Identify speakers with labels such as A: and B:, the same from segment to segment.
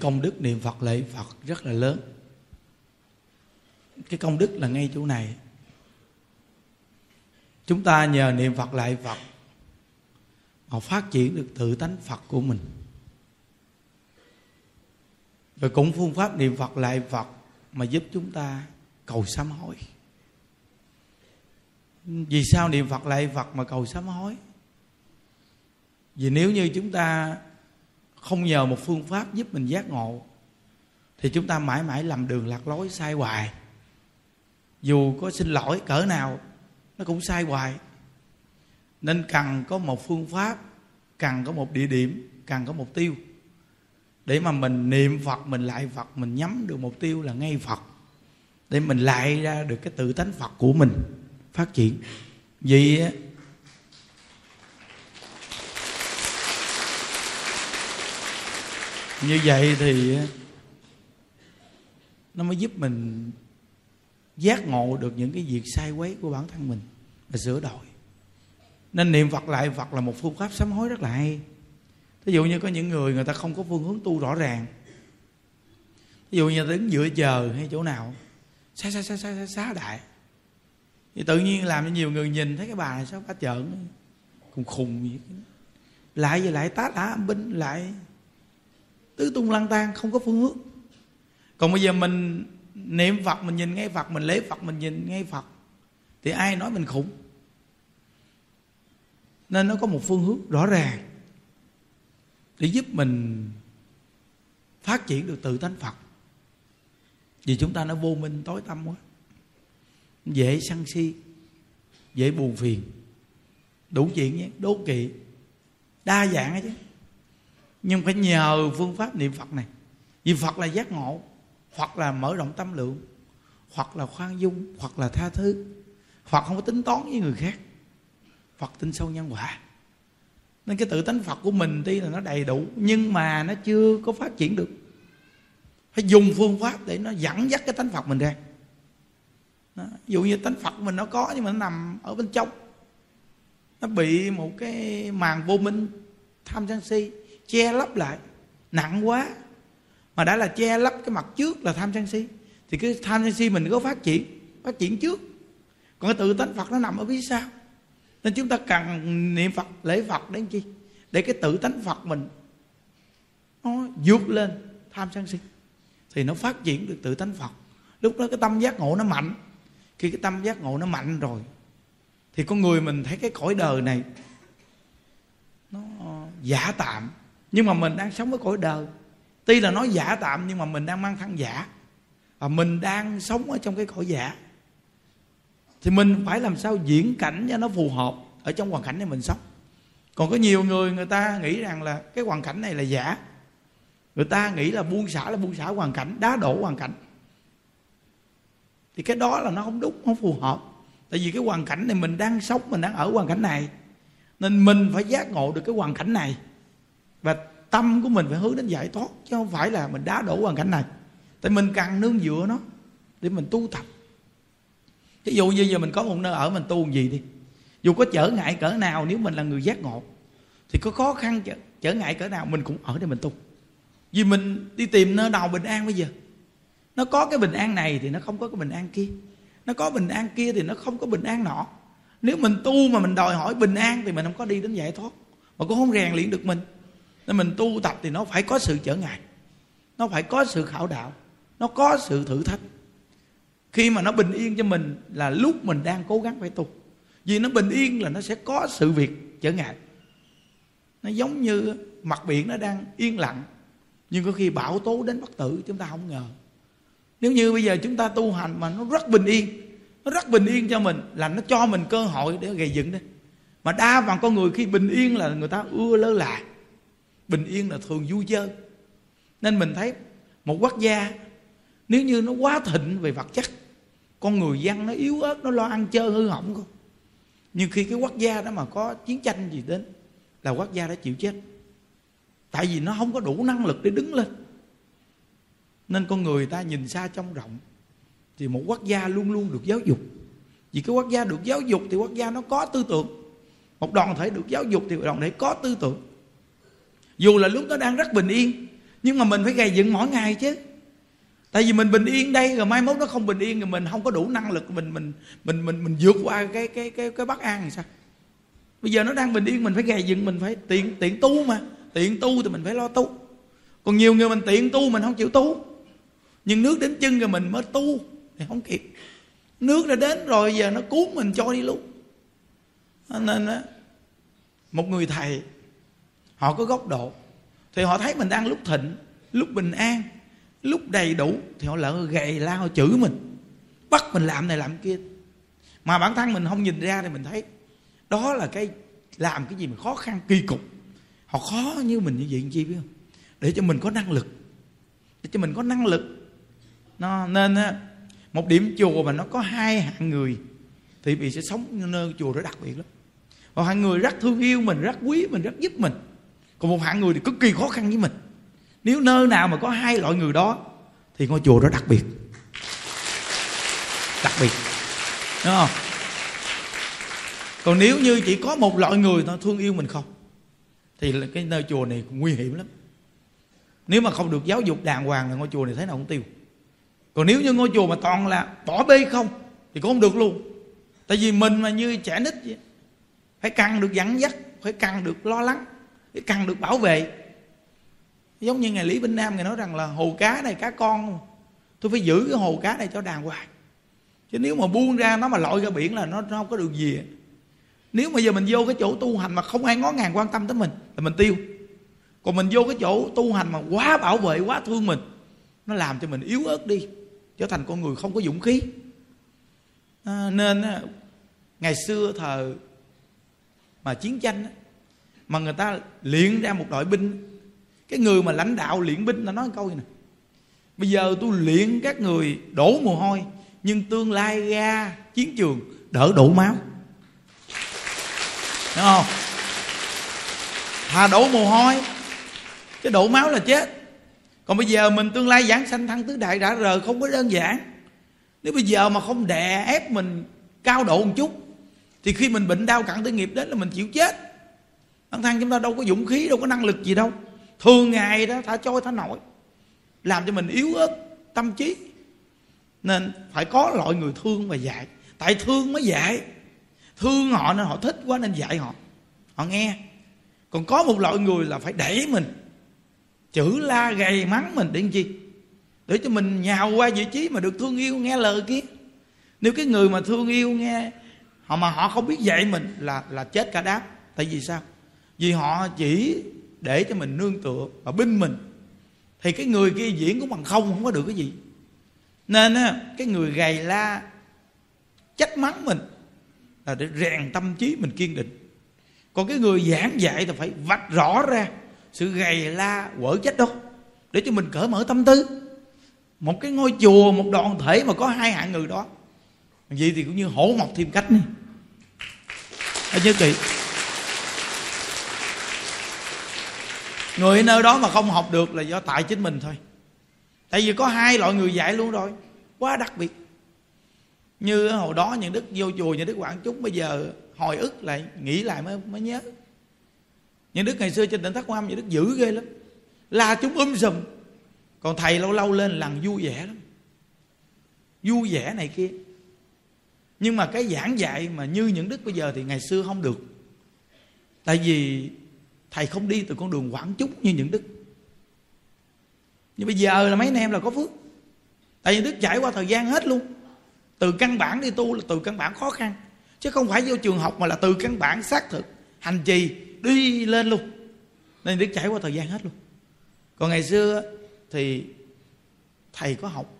A: công đức niệm phật lễ phật rất là lớn. Cái công đức là ngay chỗ này. Chúng ta nhờ niệm phật lại phật mà phát triển được tự tánh phật của mình. Rồi cũng phương pháp niệm phật lại phật mà giúp chúng ta cầu sám hối. Vì sao niệm phật lại phật mà cầu sám hối? Vì nếu như chúng ta không nhờ một phương pháp giúp mình giác ngộ, thì chúng ta mãi mãi làm đường lạc lối, sai hoài. Dù có xin lỗi cỡ nào, nó cũng sai hoài. Nên cần có một phương pháp, cần có một địa điểm, cần có mục tiêu. Để mà mình niệm phật, mình lại phật, mình nhắm được mục tiêu là ngay phật. Để mình lại ra được cái tự tánh phật của mình phát triển. Vì như vậy thì nó mới giúp mình giác ngộ được những cái việc sai quấy của bản thân mình và sửa đổi. Nên niệm phật lại, phật là một phương pháp sám hối rất là hay. Ví dụ như có những người người ta không có phương hướng tu rõ ràng. Ví dụ như đứng giữa chờ hay chỗ nào, xá xá xá xá xá đại. Thì tự nhiên làm cho nhiều người nhìn thấy cái bà này sao bà trợn, cũng khùng vậy. Lại về lại tá tả binh, lại tứ tung lang tan không có phương hướng. Còn bây giờ mình niệm phật, mình nhìn ngay phật, mình lễ phật, mình nhìn ngay phật, thì ai nói mình khủng? Nên nó có một phương hướng rõ ràng để giúp mình phát triển được tự tánh phật. Vì chúng ta nó vô minh tối tâm quá, dễ sân si, dễ buồn phiền. Đủ chuyện nhé, đố kỵ, đa dạng ấy chứ nhưng phải nhờ phương pháp niệm phật này. Vì phật là giác ngộ, hoặc là mở rộng tâm lượng, hoặc là khoan dung, hoặc là tha thứ. Phật không có tính toán với người khác. Phật tin sâu nhân quả. Nên cái tự tánh phật của mình tuy là nó đầy đủ, nhưng mà nó chưa có phát triển được. Phải dùng phương pháp để nó dẫn dắt cái tánh phật mình ra. Đó. ví dụ như tánh phật mình nó có nhưng mà nó nằm ở bên trong. Nó bị một cái màn vô minh tham sân si che lấp lại, nặng quá. Mà đã là che lấp cái mặt trước là tham sân si, thì cái tham sân si mình có phát triển phát triển trước. Còn cái tự tánh phật nó nằm ở phía sau. Nên chúng ta cần niệm phật, lễ phật đến chi? Để cái tự tánh phật mình nó vượt lên tham sân si, thì nó phát triển được tự tánh phật. Lúc đó cái tâm giác ngộ nó mạnh. Khi cái tâm giác ngộ nó mạnh rồi, thì con người mình thấy cái cõi đời này nó giả tạm nhưng mà mình đang sống với cõi đời. Tuy là nói giả tạm, nhưng mà mình đang mang thân giả. Và mình đang sống ở trong cái cõi giả. Thì mình phải làm sao diễn cảnh cho nó phù hợp ở trong hoàn cảnh này mình sống. Còn có nhiều người người ta nghĩ rằng là cái hoàn cảnh này là giả. Người ta nghĩ là buông xả là buông xả hoàn cảnh, đá đổ hoàn cảnh. Thì cái đó là nó không đúng không phù hợp. Tại vì cái hoàn cảnh này mình đang sống, mình đang ở hoàn cảnh này. Nên mình phải giác ngộ được cái hoàn cảnh này và tâm của mình phải hướng đến giải thoát chứ không phải là mình đá đổ hoàn cảnh này. Tại mình cần nương dựa nó để mình tu tập. Ví dụ như giờ mình có một nơi ở mình tu gì đi. Dù có trở ngại cỡ nào nếu mình là người giác ngộ thì có khó khăn trở, trở ngại cỡ nào mình cũng ở để mình tu. Vì mình đi tìm nơi nào bình an bây giờ. Nó có cái bình an này thì nó không có cái bình an kia. Nó có bình an kia thì nó không có bình an nọ. Nếu mình tu mà mình đòi hỏi bình an thì mình không có đi đến giải thoát. Mà cũng không rèn luyện được mình nên mình tu tập thì nó phải có sự trở ngại. Nó phải có sự khảo đạo. Nó có sự thử thách. Khi mà nó bình yên cho mình là lúc mình đang cố gắng phải tu. Vì nó bình yên là nó sẽ có sự việc trở ngại. Nó giống như mặt biển nó đang yên lặng. Nhưng có khi bão tố đến bất tử, chúng ta không ngờ. Nếu như bây giờ chúng ta tu hành mà nó rất bình yên, nó rất bình yên cho mình, là nó cho mình cơ hội để gây dựng đấy mà đa phần con người khi bình yên là người ta ưa lơ là bình yên là thường vui chơi nên mình thấy một quốc gia, nếu như nó quá thịnh về vật chất, con người dân nó yếu ớt, nó lo ăn chơi hư hỏng không? Nhưng khi cái quốc gia đó mà có chiến tranh gì đến, là quốc gia đã chịu chết. Tại vì nó không có đủ năng lực để đứng lên. Nên con người ta nhìn xa trông rộng, thì một quốc gia luôn luôn được giáo dục. Vì cái quốc gia được giáo dục thì quốc gia nó có tư tưởng. Một đoàn thể được giáo dục thì đoàn thể có tư tưởng dù là lúc nó đang rất bình yên, nhưng mà mình phải gầy dựng mỗi ngày chứ. Tại vì mình bình yên đây, rồi mai mốt nó không bình yên rồi mình không có đủ năng lực mình mình mình mình mình vượt qua cái cái cái cái bất an thì sao? Bây giờ nó đang bình yên, mình phải gầy dựng, mình phải tiện tiện tu mà. Tiện tu thì mình phải lo tu. Còn nhiều người mình tiện tu, mình không chịu tu. Nhưng nước đến chân rồi mình mới tu thì không kịp. Nước đã đến rồi, giờ nó cuốn mình cho đi luôn. Nên á, một người thầy họ có góc độ. Thì họ thấy mình đang lúc thịnh, lúc bình an, lúc đầy đủ, thì họ lỡ gầy la, họ chửi mình. Bắt mình làm này làm kia. Mà bản thân mình không nhìn ra thì mình thấy đó là cái làm cái gì mà khó khăn, kỳ cục. Họ khó như mình như vậy chi biết không? Để cho mình có năng lực. Để cho mình có năng lực. Nó nên một điểm chùa mà nó có hai hạng người thì bị sẽ sống nơi chùa đó đặc biệt lắm. Một hạng người rất thương yêu mình, rất quý mình, rất giúp mình còn một hạng người thì cực kỳ khó khăn với mình. Nếu nơi nào mà có hai loại người đó, thì ngôi chùa đó đặc biệt. Đặc biệt. Đúng không? Còn nếu như chỉ có một loại người nó thương yêu mình không? Thì cái nơi chùa này nguy hiểm lắm. Nếu mà không được giáo dục đàng hoàng là ngôi chùa này thế nào cũng tiêu. Còn nếu như ngôi chùa mà toàn là bỏ bê không, thì cũng không được luôn. Tại vì mình mà như trẻ nít vậy, phải cần được dẫn dắt, phải cần được lo lắng cái cần được bảo vệ. Giống như ngày lý Vinh nam ngài nói rằng là hồ cá này cá con. Tôi phải giữ cái hồ cá này cho đàng hoàng. Chứ nếu mà buông ra nó mà lội ra biển là nó, nó không có được gì. Nếu mà giờ mình vô cái chỗ tu hành mà không ai ngó ngàng quan tâm tới mình là mình tiêu. Còn mình vô cái chỗ tu hành mà quá bảo vệ quá thương mình nó làm cho mình yếu ớt đi trở thành con người không có dũng khí. À, nên ngày xưa thời mà chiến tranh mà người ta luyện ra một đội binh. Cái người mà lãnh đạo luyện binh là nói câu gì nè? Bây giờ tôi luyện các người đổ mồ hôi, nhưng tương lai ra chiến trường đỡ đổ máu. Đúng không? Thà đổ mồ hôi cái đổ máu là chết. Còn bây giờ mình tương lai giảng sanh thăng tứ đại đã rờ không có đơn giản. Nếu bây giờ mà không đè ép mình cao độ một chút, thì khi mình bệnh đau cặn tới nghiệp đến là mình chịu chết bản thân chúng ta đâu có dũng khí, đâu có năng lực gì đâu. Thường ngày đó, thả trôi, thả nổi. Làm cho mình yếu ớt tâm trí. Nên phải có loại người thương và dạy. Tại thương mới dạy. Thương họ nên họ thích quá nên dạy họ. Họ nghe. Còn có một loại người là phải đẩy mình. Chữ la gầy mắng mình để làm chi? Để cho mình nhào qua vị trí mà được thương yêu, nghe lời kia. Nếu cái người mà thương yêu nghe, họ mà họ không biết dạy mình là là chết cả đám. Tại vì sao? Vì họ chỉ để cho mình nương tựa và binh mình. Thì cái người kia diễn cũng bằng không không có được cái gì. Nên á, cái người gầy la, trách mắng mình là để rèn tâm trí mình kiên định. Còn cái người giảng dạy thì phải vạch rõ ra sự gầy la, quở trách đó, để cho mình cởi mở tâm tư. Một cái ngôi chùa, một đoàn thể mà có hai hạng người đó. Vậy thì cũng như hổ mọc thêm cách này. Anh nhớ kỹ. Người ở nơi đó mà không học được là do tại chính mình thôi. Tại vì có hai loại người dạy luôn rồi. Quá đặc biệt. Như hồi đó những đức vô chùa những đức quảng chúng bây giờ hồi ức lại, nghĩ lại mới mới nhớ. Những đức ngày xưa trên tỉnh thất quan những đức dữ ghê lắm. La chúng um sùm. Còn thầy lâu lâu lên lần vui vẻ lắm. Vui vẻ này kia. Nhưng mà cái giảng dạy mà như những đức bây giờ thì ngày xưa không được. Tại vì thầy không đi từ con đường quảng chúc như những đức. Nhưng bây giờ là mấy anh em là có phước. Tại vì đức trải qua thời gian hết luôn. Từ căn bản đi tu là từ căn bản khó khăn. Chứ không phải vô trường học mà là từ căn bản xác thực. Hành trì, đi lên luôn. Nên đức trải qua thời gian hết luôn. Còn ngày xưa thì thầy có học.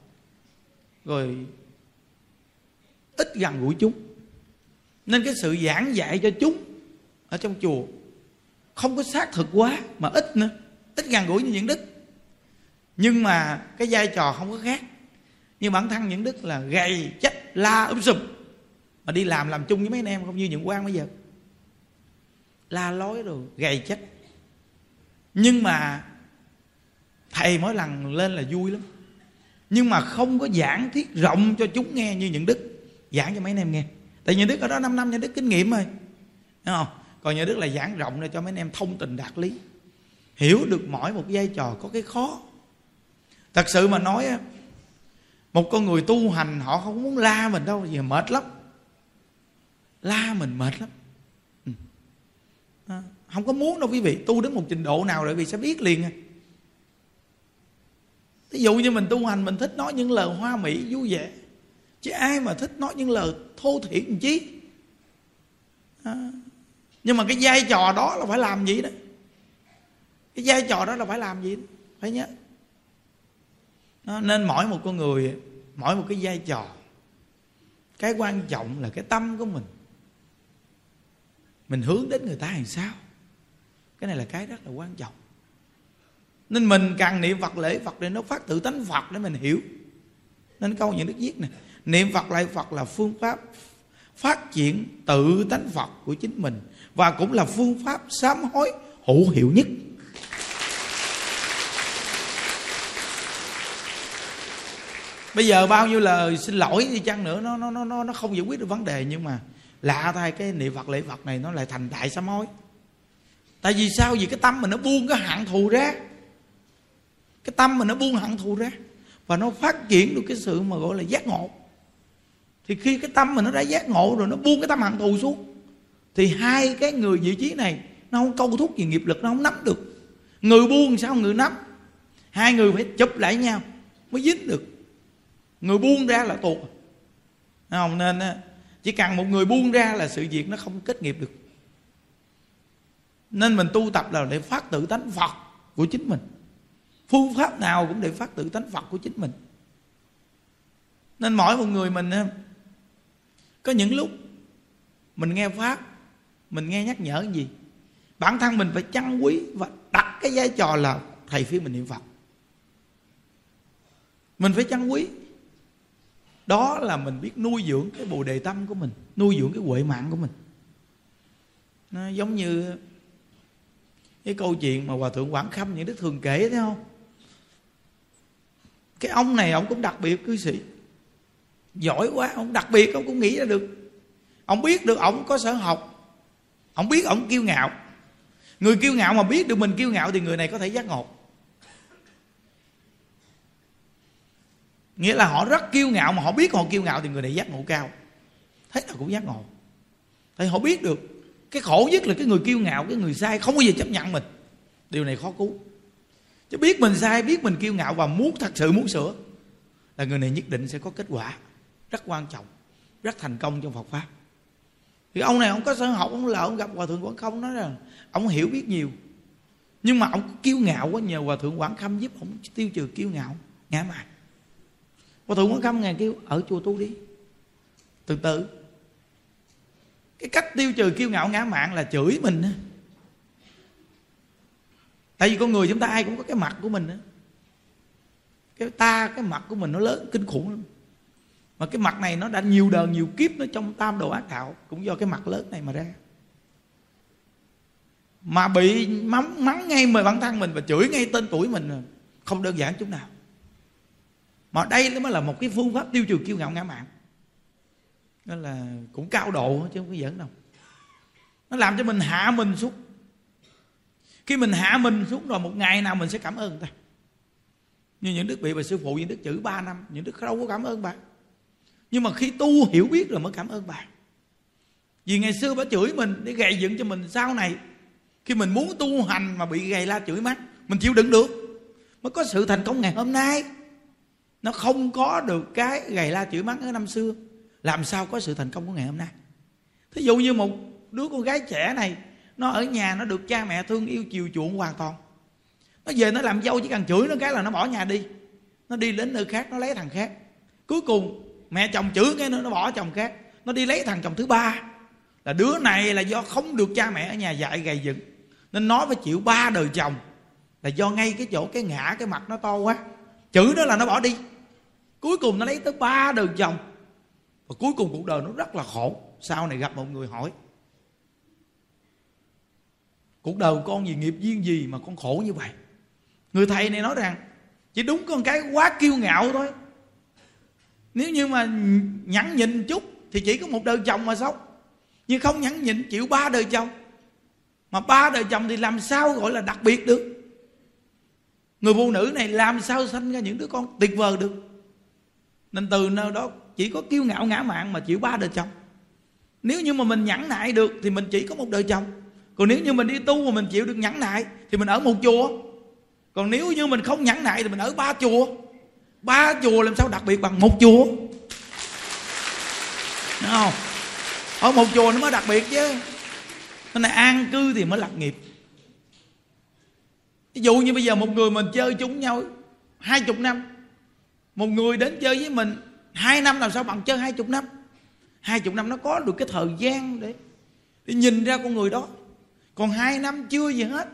A: Rồi ít gần gũi chúng. Nên cái sự giảng dạy cho chúng ở trong chùa không có xác thực quá, mà ít nữa, ít gần gũi như những đức. Nhưng mà cái vai trò không có khác. Nhưng bản thân những đức là gầy chết la um úp sụp mà đi làm làm chung với mấy anh em không như những quan bây giờ. La lối rồi, gầy chết nhưng mà thầy mỗi lần lên là vui lắm. Nhưng mà không có giảng thiết rộng cho chúng nghe như những đức. Giảng cho mấy anh em nghe. Tại những đức ở đó 5 năm những đức kinh nghiệm rồi. Đúng không? Còn nhà đức là giảng rộng để cho mấy anh em thông tình đạt lý. Hiểu được mỗi một vai trò có cái khó. Thật sự mà nói một con người tu hành họ không muốn la mình đâu vì mệt lắm. La mình mệt lắm. Ừ. À, không có muốn đâu quý vị tu đến một trình độ nào rồi vì sẽ biết liền à. ví dụ như mình tu hành mình thích nói những lời hoa mỹ vui vẻ. Chứ ai mà thích nói những lời thô thiện chí à, nhưng mà cái vai trò đó là phải làm gì đó? Cái vai trò đó là phải làm gì đó? Phải nhớ. Đó, nên mỗi một con người mỗi một cái vai trò cái quan trọng là cái tâm của mình. Mình hướng đến người ta làm sao? Cái này là cái rất là quan trọng. Nên mình càng niệm phật lễ phật để nó phát tự tánh phật để mình hiểu. Nên câu những đức viết này niệm phật lại phật là phương pháp phát triển tự tánh phật của chính mình và cũng là phương pháp sám hối hữu hiệu nhất. Bây giờ bao nhiêu lời xin lỗi đi chăng nữa, nó nó nó nó không giải quyết được vấn đề. Nhưng mà lạ thay cái niệm phật, lễ phật này nó lại thành đại sám hối. Tại vì sao? Vì cái tâm mình nó buông cái hạng thù ra. Cái tâm mình nó buông hận thù ra. Và nó phát triển được cái sự mà gọi là giác ngộ. Thì khi cái tâm mình nó đã giác ngộ rồi, nó buông cái tâm hận thù xuống thì hai cái người vị trí này, nó không câu thúc gì nghiệp lực, nó không nắm được. Người buông sao người nắm? Hai người phải chụp lại nhau mới dính được. Người buông ra là tuột không? Nên chỉ cần một người buông ra là sự việc nó không kết nghiệp được. Nên mình tu tập là để phát tự tánh phật của chính mình. Phương pháp nào cũng để phát tự tánh phật của chính mình. Nên mỗi một người mình có những lúc mình nghe pháp mình nghe nhắc nhở gì? Bản thân mình phải trân quý và đặt cái vai trò là thầy phía mình niệm phật. Mình phải trân quý. Đó là mình biết nuôi dưỡng cái bồ đề tâm của mình, nuôi dưỡng cái huệ mạng của mình. Nó giống như cái câu chuyện mà hòa thượng quảng khâm, những đức thường kể, thấy không? Cái ông này ông cũng đặc biệt, cư sĩ. Giỏi quá, ông đặc biệt, ông cũng nghĩ ra được. Ông biết được ông có sở học ông biết ông kiêu ngạo. Người kiêu ngạo mà biết được mình kiêu ngạo thì người này có thể giác ngộ. Nghĩa là họ rất kiêu ngạo mà họ biết họ kiêu ngạo thì người này giác ngộ cao. Thế nào cũng giác ngộ. Thì họ biết được, cái khổ nhất là cái người kiêu ngạo, cái người sai không bao giờ chấp nhận mình. Điều này khó cứu. Chứ biết mình sai, biết mình kiêu ngạo và muốn thật sự muốn sửa, là người này nhất định sẽ có kết quả rất quan trọng, rất thành công trong Phật pháp thì ông này ông có sở học, ông là ông gặp hòa thượng quảng không, nói rằng ông hiểu biết nhiều. Nhưng mà ông kiêu ngạo quá, nhờ hòa thượng quảng khâm giúp ông tiêu trừ kiêu ngạo, ngã mạn. Hòa thượng quảng khâm ngài kêu, ở chùa tu đi. Từ từ. Cái cách tiêu trừ kiêu ngạo, ngã mạn là chửi mình tại vì con người chúng ta ai cũng có cái mặt của mình cái ta, cái mặt của mình nó lớn, kinh khủng lắm mà cái mặt này nó đã nhiều đời nhiều kiếp nó trong tam đồ ác đạo, cũng do cái mặt lớn này mà ra. Mà bị mắng mắng ngay mời bản thân mình và chửi ngay tên tuổi mình, không đơn giản chút nào. Mà đây mới là một cái phương pháp tiêu trừ kiêu ngạo ngã mạn. Đó là cũng cao độ chứ không có giỡn đâu. Nó làm cho mình hạ mình xuống. Khi mình hạ mình xuống rồi một ngày nào mình sẽ cảm ơn người ta. Như những đức bị bà sư phụ, những đức chữ ba năm, những đức đâu có cảm ơn bà nhưng mà khi tu hiểu biết rồi mới cảm ơn bà vì ngày xưa bà chửi mình để gầy dựng cho mình sau này. Khi mình muốn tu hành mà bị gầy la chửi mắt mình chịu đựng được. Mới có sự thành công ngày hôm nay. Nó không có được cái gầy la chửi mắt ở năm xưa. Làm sao có sự thành công của ngày hôm nay? Thí dụ như một đứa con gái trẻ này, nó ở nhà, nó được cha mẹ thương yêu, chiều chuộng hoàn toàn. Nó về nó làm dâu chỉ cần chửi nó cái là nó bỏ nhà đi. Nó đi đến nơi khác, nó lấy thằng khác. Cuối cùng mẹ chồng chửi cái nữa nó bỏ chồng khác. Nó đi lấy thằng chồng thứ ba. Là đứa này là do không được cha mẹ ở nhà dạy gầy dựng. Nên nó phải chịu ba đời chồng. Là do ngay cái chỗ cái ngã, cái mặt nó to quá. Chửi nó là nó bỏ đi. Cuối cùng nó lấy tới ba đời chồng. Và cuối cùng cuộc đời nó rất là khổ. Sau này gặp một người hỏi, cuộc đời con gì nghiệp duyên gì mà con khổ như vậy? Người thầy này nói rằng, chỉ đúng con cái quá kiêu ngạo thôi nếu như mà nhẫn nhịn chút thì chỉ có một đời chồng mà sống. Nhưng không nhẫn nhịn, chịu ba đời chồng. Mà ba đời chồng thì làm sao gọi là đặc biệt được? Người phụ nữ này làm sao sanh ra những đứa con tuyệt vời được? Nên từ nơi đó chỉ có kiêu ngạo ngã mạn mà chịu ba đời chồng. Nếu như mà mình nhẫn nại được thì mình chỉ có một đời chồng. Còn nếu như mình đi tu mà mình chịu được nhẫn nại thì mình ở một chùa. Còn nếu như mình không nhẫn nại thì mình ở ba chùa ba chùa làm sao đặc biệt bằng một chùa? Đúng không? Ở một chùa nó mới đặc biệt chứ. Nên là an cư thì mới lập nghiệp. Ví dụ như bây giờ một người mình chơi chung nhau hai chục năm. Một người đến chơi với mình hai năm làm sao bằng chơi hai chục năm? Hai chục năm nó có được cái thời gian để để nhìn ra con người đó. Còn hai năm chưa gì hết.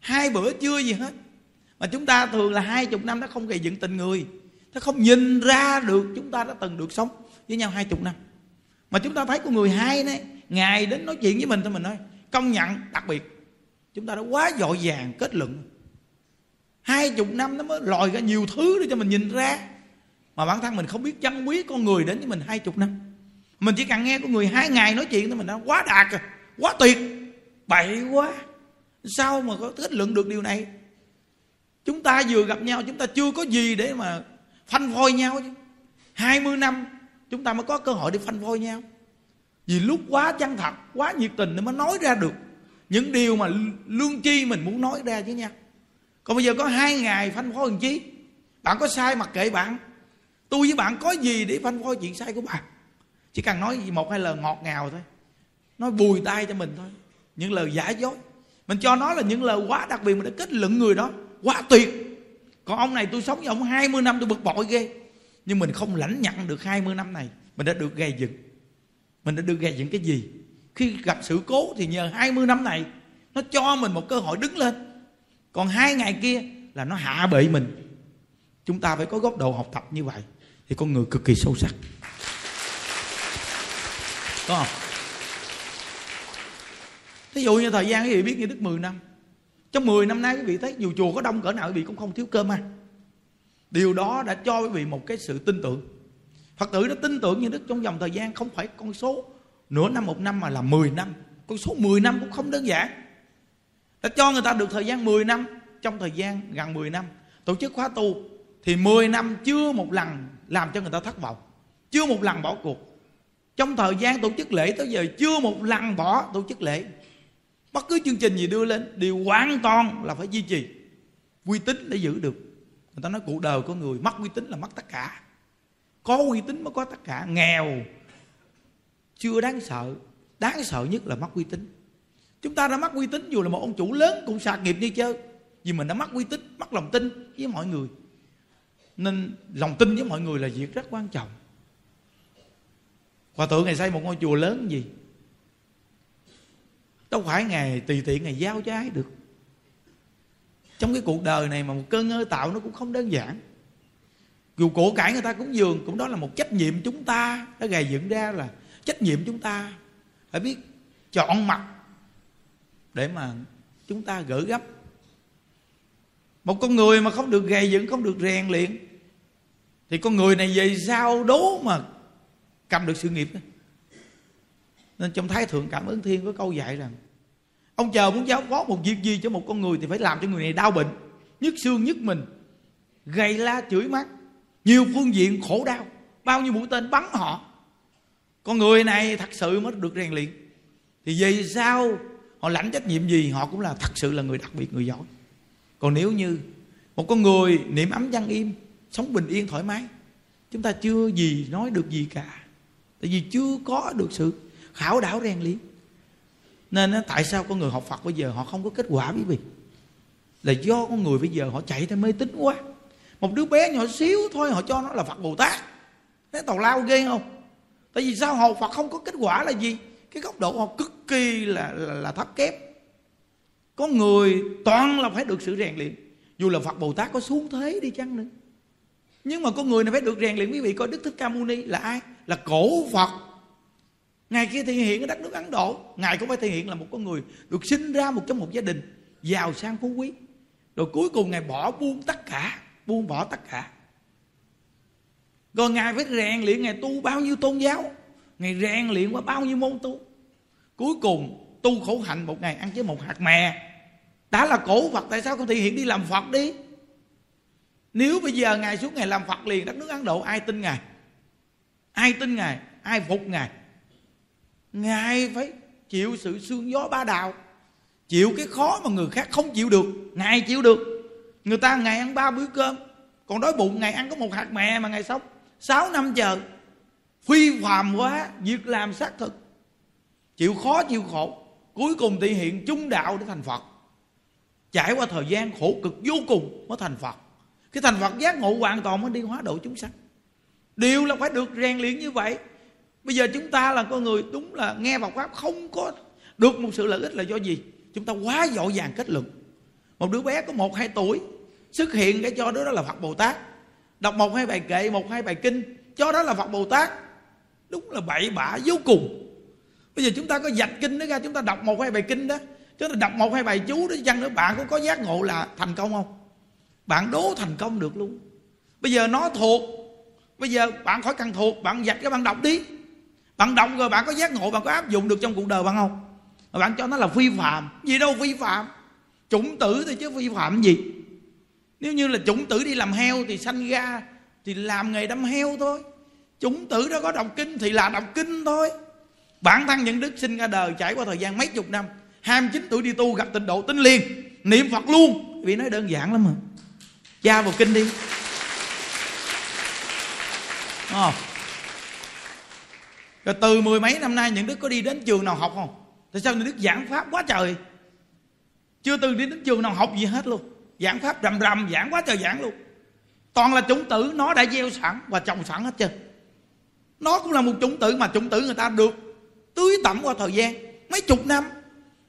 A: Hai bữa chưa gì hết mà chúng ta thường là hai chục năm nó không gây dựng tình người. Nó không nhìn ra được chúng ta đã từng được sống với nhau hai chục năm. Mà chúng ta thấy con người hai này ngày đến nói chuyện với mình thôi mình nói, công nhận đặc biệt, chúng ta đã quá dội vàng kết luận. Hai chục năm nó mới lòi ra nhiều thứ để cho mình nhìn ra. Mà bản thân mình không biết trân quý con người đến với mình hai chục năm. Mình chỉ cần nghe con người hai ngày nói chuyện thôi mình đã quá đạt rồi quá tuyệt, bậy quá. Sao mà có kết luận được điều này? Chúng ta vừa gặp nhau, chúng ta chưa có gì để mà phanh phôi nhau chứ. 20 năm, chúng ta mới có cơ hội để phanh phôi nhau. Vì lúc quá chân thật, quá nhiệt tình nó mới nói ra được những điều mà lương chi mình muốn nói ra với nhau còn bây giờ có hai ngày phanh phôi làm chi? Bạn có sai mặc kệ bạn. Tôi với bạn có gì để phanh phôi chuyện sai của bạn? Chỉ cần nói gì một hai lời ngọt ngào thôi. Nói bùi tay cho mình thôi. Những lời giả dối. Mình cho nó là những lời quá đặc biệt mình đã kết luận người đó quá tuyệt. Còn ông này tôi sống với ông 20 năm tôi bực bội ghê. Nhưng mình không lãnh nhận được 20 năm này. Mình đã được gây dựng. Mình đã được gây dựng cái gì? Khi gặp sự cố thì nhờ 20 năm này, nó cho mình một cơ hội đứng lên. Còn hai ngày kia là nó hạ bệ mình. Chúng ta phải có góc độ học tập như vậy thì con người cực kỳ sâu sắc. Có không? Thí dụ như thời gian quý vị biết như đức 10 năm trong 10 năm nay quý vị thấy dù chùa có đông, cỡ nào quý vị cũng không thiếu cơm ăn. Điều đó đã cho quý vị một cái sự tin tưởng. Phật tử nó tin tưởng như đức trong vòng thời gian không phải con số nửa năm, một năm mà là 10 năm. Con số 10 năm cũng không đơn giản. Đã cho người ta được thời gian 10 năm, trong thời gian gần 10 năm, tổ chức khóa tu, thì 10 năm chưa một lần làm cho người ta thất vọng, chưa một lần bỏ cuộc. Trong thời gian tổ chức lễ tới giờ chưa một lần bỏ tổ chức lễ bất cứ chương trình gì đưa lên đều hoàn toàn là phải duy trì. Uy tín để giữ được. Người ta nói cuộc đời của người mất uy tín là mất tất cả. Có uy tín mới có tất cả. Nghèo, chưa đáng sợ. Đáng sợ nhất là mất uy tín. Chúng ta đã mất uy tín, dù là một ông chủ lớn cũng sạc nghiệp như chơi vì mình đã mất uy tín, mất lòng tin với mọi người. Nên lòng tin với mọi người là việc rất quan trọng. Hòa thượng ngày xây một ngôi chùa lớn gì? Đâu phải ngày tùy tiện, ngày giao cho ai được. Trong cái cuộc đời này mà một cơn ngơ tạo nó cũng không đơn giản. Dù cổ cải người ta cũng dường cũng đó là một trách nhiệm chúng ta. Đã gầy dựng ra là trách nhiệm chúng ta. Phải biết chọn mặt để mà chúng ta gỡ gấp. Một con người mà không được gầy dựng, không được rèn luyện, thì con người này về sao đố mà cầm được sự nghiệp nên trong thái thượng cảm ứng thiên có câu dạy rằng, ông chờ muốn giáo phó một việc gì cho một con người thì phải làm cho người này đau bệnh, nhức xương, nhức mình, gầy la, chửi mắt nhiều phương diện khổ đau, bao nhiêu mũi tên bắn họ. Con người này thật sự mới được rèn luyện. Thì vì sao họ lãnh trách nhiệm gì, họ cũng là thật sự là người đặc biệt, người giỏi. Còn nếu như một con người niệm ấm văn im, sống bình yên thoải mái, chúng ta chưa gì nói được gì cả, tại vì chưa có được sự khảo đảo rèn luyện. Nên tại sao con người học phật bây giờ họ không có kết quả quý vị là do con người bây giờ họ chạy theo mê tín quá. Một đứa bé nhỏ xíu thôi họ cho nó là phật bồ tát. Thấy tàu lao ghê không? Tại vì sao học phật không có kết quả là gì? Cái góc độ họ cực kỳ là, là, là thấp kém. Có người toàn là phải được sự rèn luyện. Dù là phật bồ tát có xuống thế đi chăng nữa. Nhưng mà con người này phải được rèn luyện quý vị coi đức thích ca mâu ni là ai? Là cổ phật ngài kia thể hiện ở đất nước ấn độ. Ngài cũng phải thể hiện là một con người được sinh ra một trong một gia đình giàu sang phú quý. Rồi cuối cùng ngài bỏ buông tất cả, buông bỏ tất cả. Rồi ngài phải rèn luyện, ngài tu bao nhiêu tôn giáo, ngài rèn luyện qua bao nhiêu môn tu. Cuối cùng, tu khổ hạnh một ngày ăn với một hạt mè. Đã là cổ phật tại sao không thể hiện đi làm phật đi? Nếu bây giờ ngài xuống ngài làm phật liền, đất nước ấn độ ai tin ngài? Ai tin ngài? Ai phục ngài? Ngài phải chịu sự sương gió ba đạo, chịu cái khó mà người khác không chịu được, ngài chịu được. Người ta ngày ăn ba bữa cơm, còn đói bụng ngày ăn có một hạt mè mà ngày sống. Sáu năm chờ, phi phàm quá việc làm xác thực. Chịu khó, chịu khổ, cuối cùng thể hiện trung đạo để thành phật. Trải qua thời gian khổ cực vô cùng mới thành phật. Cái thành phật giác ngộ hoàn toàn mới đi hóa độ chúng sanh. Điều là phải được rèn luyện như vậy bây giờ chúng ta là con người, đúng là nghe vào pháp không có được một sự lợi ích là do gì? Chúng ta quá dội vàng kết luận. Một đứa bé có một, hai tuổi xuất hiện cái cho đứa đó là phật bồ tát. Đọc một, hai bài kệ, một, hai bài kinh, cho đó là phật bồ tát. Đúng là bậy bạ vô cùng. Bây giờ chúng ta có dạch kinh đó ra, chúng ta đọc một, hai bài kinh đó. Chứ là đọc một, hai bài chú đó, chăng nữa bạn có có giác ngộ là thành công không? Bạn đố thành công được luôn. Bây giờ nó thuộc. Bây giờ bạn khỏi cần thuộc, bạn dạch cái bạn đọc đi bạn đọc rồi, bạn có giác ngộ, bạn có áp dụng được trong cuộc đời bạn không? Mà bạn cho nó là vi phạm. Gì đâu vi phạm? Chủng tử thôi chứ vi phạm gì? Nếu như là chủng tử đi làm heo thì sanh ra thì làm nghề đâm heo thôi. Chủng tử đó có đọc kinh thì là đọc kinh thôi. Bản thân những đức sinh ra đời trải qua thời gian mấy chục năm 29 tuổi đi tu gặp tịnh độ tinh liền, niệm phật luôn. Vì nói đơn giản lắm mà. Cha vào kinh đi. Oh rồi từ mười mấy năm nay, những đức có đi đến trường nào học không? Tại sao những đức giảng pháp quá trời? Chưa từng đi đến trường nào học gì hết luôn. Giảng pháp rầm rầm, giảng quá trời giảng luôn. Toàn là chủng tử, nó đã gieo sẵn và trồng sẵn hết trơn. Nó cũng là một chủng tử mà chủng tử người ta được tưới tẩm qua thời gian, mấy chục năm.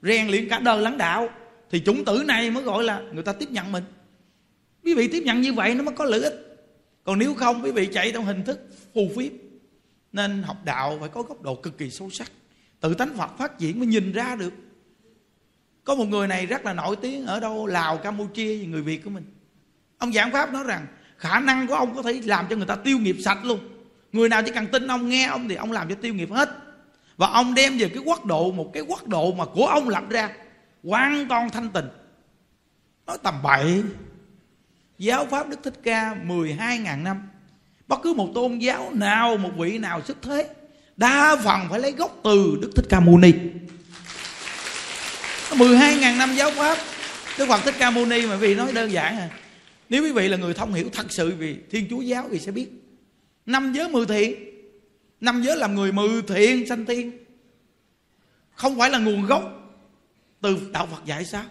A: Rèn luyện cả đời lãnh đạo, thì chủng tử này mới gọi là người ta tiếp nhận mình. Quý vị tiếp nhận như vậy nó mới có lợi ích. Còn nếu không, quý vị chạy theo hình thức phù phiếm nên học đạo phải có góc độ cực kỳ sâu sắc. Tự tánh phật phát triển mới nhìn ra được. Có một người này rất là nổi tiếng ở đâu? Lào, campuchia người việt của mình. Ông giảng pháp nói rằng, khả năng của ông có thể làm cho người ta tiêu nghiệp sạch luôn. Người nào chỉ cần tin ông nghe ông thì ông làm cho tiêu nghiệp hết. Và ông đem về cái quốc độ, một cái quốc độ mà của ông lập ra, hoàn toàn thanh tịnh. Nói tầm bậy. Giáo pháp đức thích ca 12.000 năm bất cứ một tôn giáo nào, một vị nào xuất thế, đa phần phải lấy gốc từ đức thích ca mâu ni. 12.000 năm giáo pháp, Đức Phật Thích Ca Mâu Ni mà vì nói đơn giản à. Nếu quý vị là người thông hiểu thật sự về Thiên Chúa Giáo thì sẽ biết. Năm giới mười thiện Năm giới làm người mười thiện sanh thiên Không phải là nguồn gốc Từ Đạo Phật dạy sao?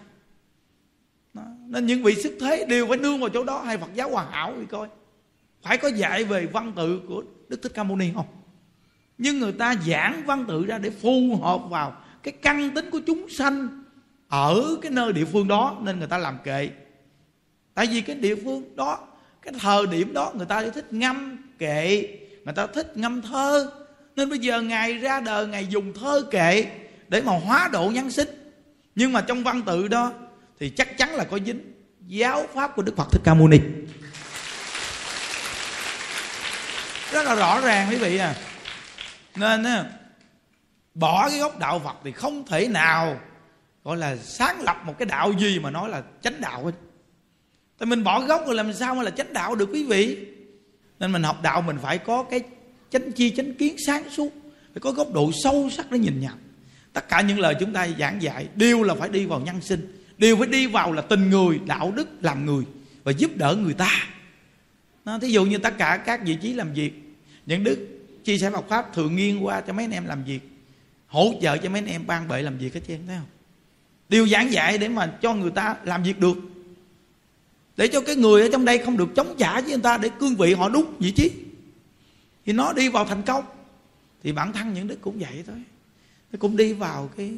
A: Đó. Nên những vị xuất thế đều phải nương vào chỗ đó, Hay Phật giáo hoàn hảo thì coi. Phải có dạy về văn tự của Đức Thích Ca Mâu Ni không? Nhưng người ta giảng văn tự ra để phù hợp vào Cái căn tính của chúng sanh Ở cái nơi địa phương đó Nên người ta làm kệ. Tại vì cái địa phương đó, Cái thời điểm đó người ta thích ngâm kệ, Người ta thích ngâm thơ. Nên bây giờ Ngài ra đời Ngài dùng thơ kệ Để mà hóa độ nhân sinh. Nhưng mà trong văn tự đó thì chắc chắn là có dính giáo pháp của đức phật thích ca mâu ni rất là rõ ràng quý vị à. Nên á, bỏ cái gốc đạo phật thì không thể nào, gọi là, sáng lập một cái đạo gì mà nói là chánh đạo hết. Tại mình bỏ gốc rồi làm sao mà là chánh đạo được quý vị? Nên mình học đạo mình phải có cái chánh chi, chánh kiến sáng suốt, phải có góc độ sâu sắc để nhìn nhận. Tất cả những lời chúng ta giảng dạy đều là phải đi vào nhân sinh, đều phải đi vào là tình người, đạo đức, làm người và giúp đỡ người ta nó, thí dụ như tất cả các vị trí làm việc những đức chia sẻ Phật pháp thường nghiêng qua cho mấy anh em làm việc hỗ trợ cho mấy anh em ban bệ làm việc hết trơn thấy không? Điều giảng dạy để mà cho người ta làm việc được. Để cho cái người ở trong đây không được chống trả với người ta để cương vị họ đúng vị trí. Thì nó đi vào thành công. Thì bản thân những đức cũng vậy thôi. Nó cũng đi vào cái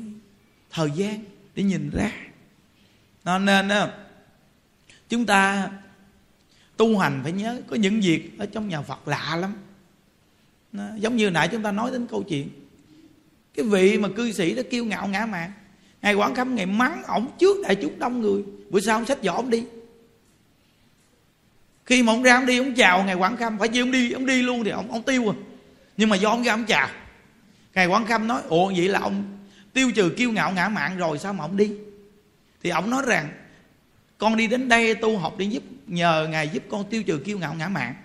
A: thời gian để nhìn ra. Nó nên ờ, chúng ta tu hành phải nhớ có những việc ở trong nhà Phật lạ lắm. Nó, giống như nãy chúng ta nói đến câu chuyện cái vị mà cư sĩ đó kiêu ngạo ngã mạn ngày quảng khâm ngày mắng ổng trước đại chúng đông người buổi sau ông xách vỏ ông đi. Khi mà ông ra ông đi ông chào ngày quảng khâm phải chi ông đi ông đi luôn thì ông ông tiêu à. Nhưng mà do ông ra ông chào. Ngày quảng khâm nói ồ vậy là ông tiêu trừ kiêu ngạo ngã mạn rồi sao mà ông đi? Thì ông nói rằng con đi đến đây tu học để giúp, nhờ ngài giúp con tiêu trừ kiêu ngạo ngã mạn.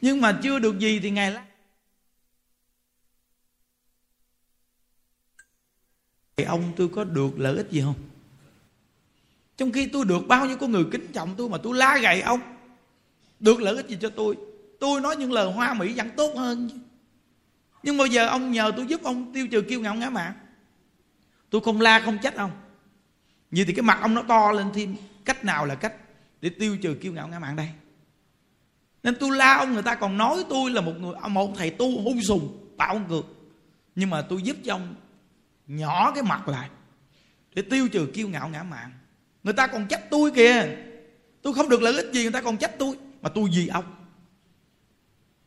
A: Nhưng mà chưa được gì thì ngài lắc thì ông, tôi có được lợi ích gì không? Trong khi tôi được bao nhiêu con người kính trọng tôi mà tôi la gầy ông, được lợi ích gì cho tôi? Tôi nói những lời hoa mỹ vẫn tốt hơn. Nhưng bây giờ ông nhờ tôi giúp ông tiêu trừ kiêu ngạo ngã mạn. Tôi không la không trách ông. Như thì cái mặt ông nó to lên thêm cách nào là cách để tiêu trừ kiêu ngạo ngã mạn đây? Nên tôi la ông, người ta còn nói tôi là một người, một thầy tu hung sùng bạo ngược. Nhưng mà tôi giúp cho ông nhỏ cái mặt lại để tiêu trừ kiêu ngạo ngã mạn. Người ta còn trách tôi kìa. Tôi không được lợi ích gì, người ta còn trách tôi. Mà tôi vì ông.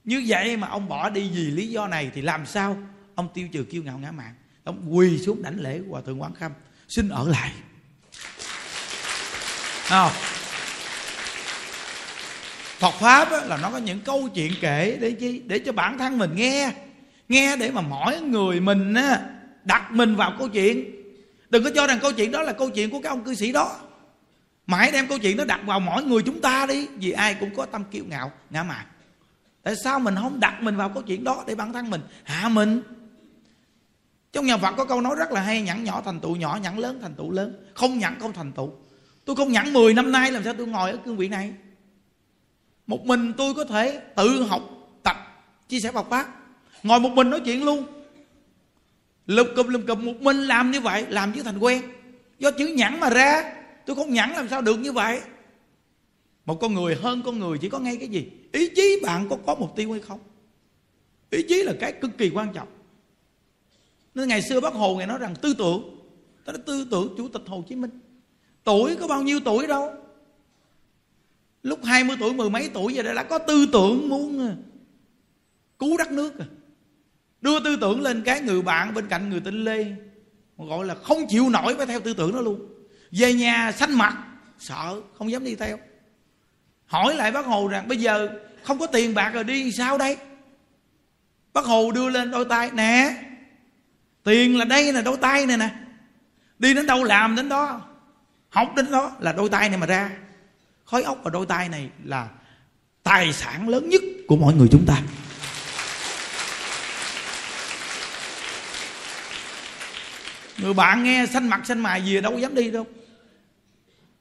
A: Như vậy mà ông bỏ đi vì lý do này thì làm sao ông tiêu trừ kiêu ngạo ngã mạn? Ông quỳ xuống đảnh lễ hòa thượng quán khâm. Xin ở lại à, Phật pháp là nó có những câu chuyện kể để chi? Để cho bản thân mình nghe. Nghe để mà mỗi người mình á, đặt mình vào câu chuyện. Đừng có cho rằng câu chuyện đó là câu chuyện của các ông cư sĩ đó. Mà hãy đem câu chuyện đó đặt vào mỗi người chúng ta đi vì ai cũng có tâm kiêu ngạo ngã mạn. Tại sao mình không đặt mình vào câu chuyện đó để bản thân mình hạ mình? Trong nhà Phật có câu nói rất là hay nhẫn nhỏ thành tựu nhỏ nhẫn lớn thành tựu lớn. Không nhẫn không thành tựu tôi không nhẫn 10 năm nay, làm sao tôi ngồi ở cương vị này? Một mình tôi có thể tự học tập, chia sẻ bọc pháp ngồi một mình nói chuyện luôn. Lục cụm lục cụm một mình làm như vậy, làm chứ thành quen. Do chữ nhẫn mà ra, tôi không nhẫn làm sao được như vậy. Một con người hơn con người chỉ có ngay cái gì? Ý chí bạn có có mục tiêu hay không? Ý chí là cái cực kỳ quan trọng. Nên ngày xưa bác hồ ngài nói rằng tư tưởng đó là tư tưởng chủ tịch hồ chí minh tuổi có bao nhiêu tuổi đâu? Lúc 20 tuổi, mười mấy tuổi giờ đã có tư tưởng muốn à, cứu đất nước à. đưa tư tưởng lên cái người bạn bên cạnh người tên lê gọi là không chịu nổi phải theo tư tưởng đó luôn. Về nhà xanh mặt, sợ, không dám đi theo. Hỏi lại bác hồ rằng, bây giờ không có tiền bạc rồi đi sao đây? Bác hồ đưa lên đôi tay, nè, tiền là đây nè, đôi tay này nè. Đi đến đâu làm đến đó? Học đến đó là đôi tay này mà ra. Khói ốc và đôi tay này là tài sản lớn nhất của mọi người chúng ta. Người bạn nghe xanh mặt xanh mày gì đâu dám đi đâu.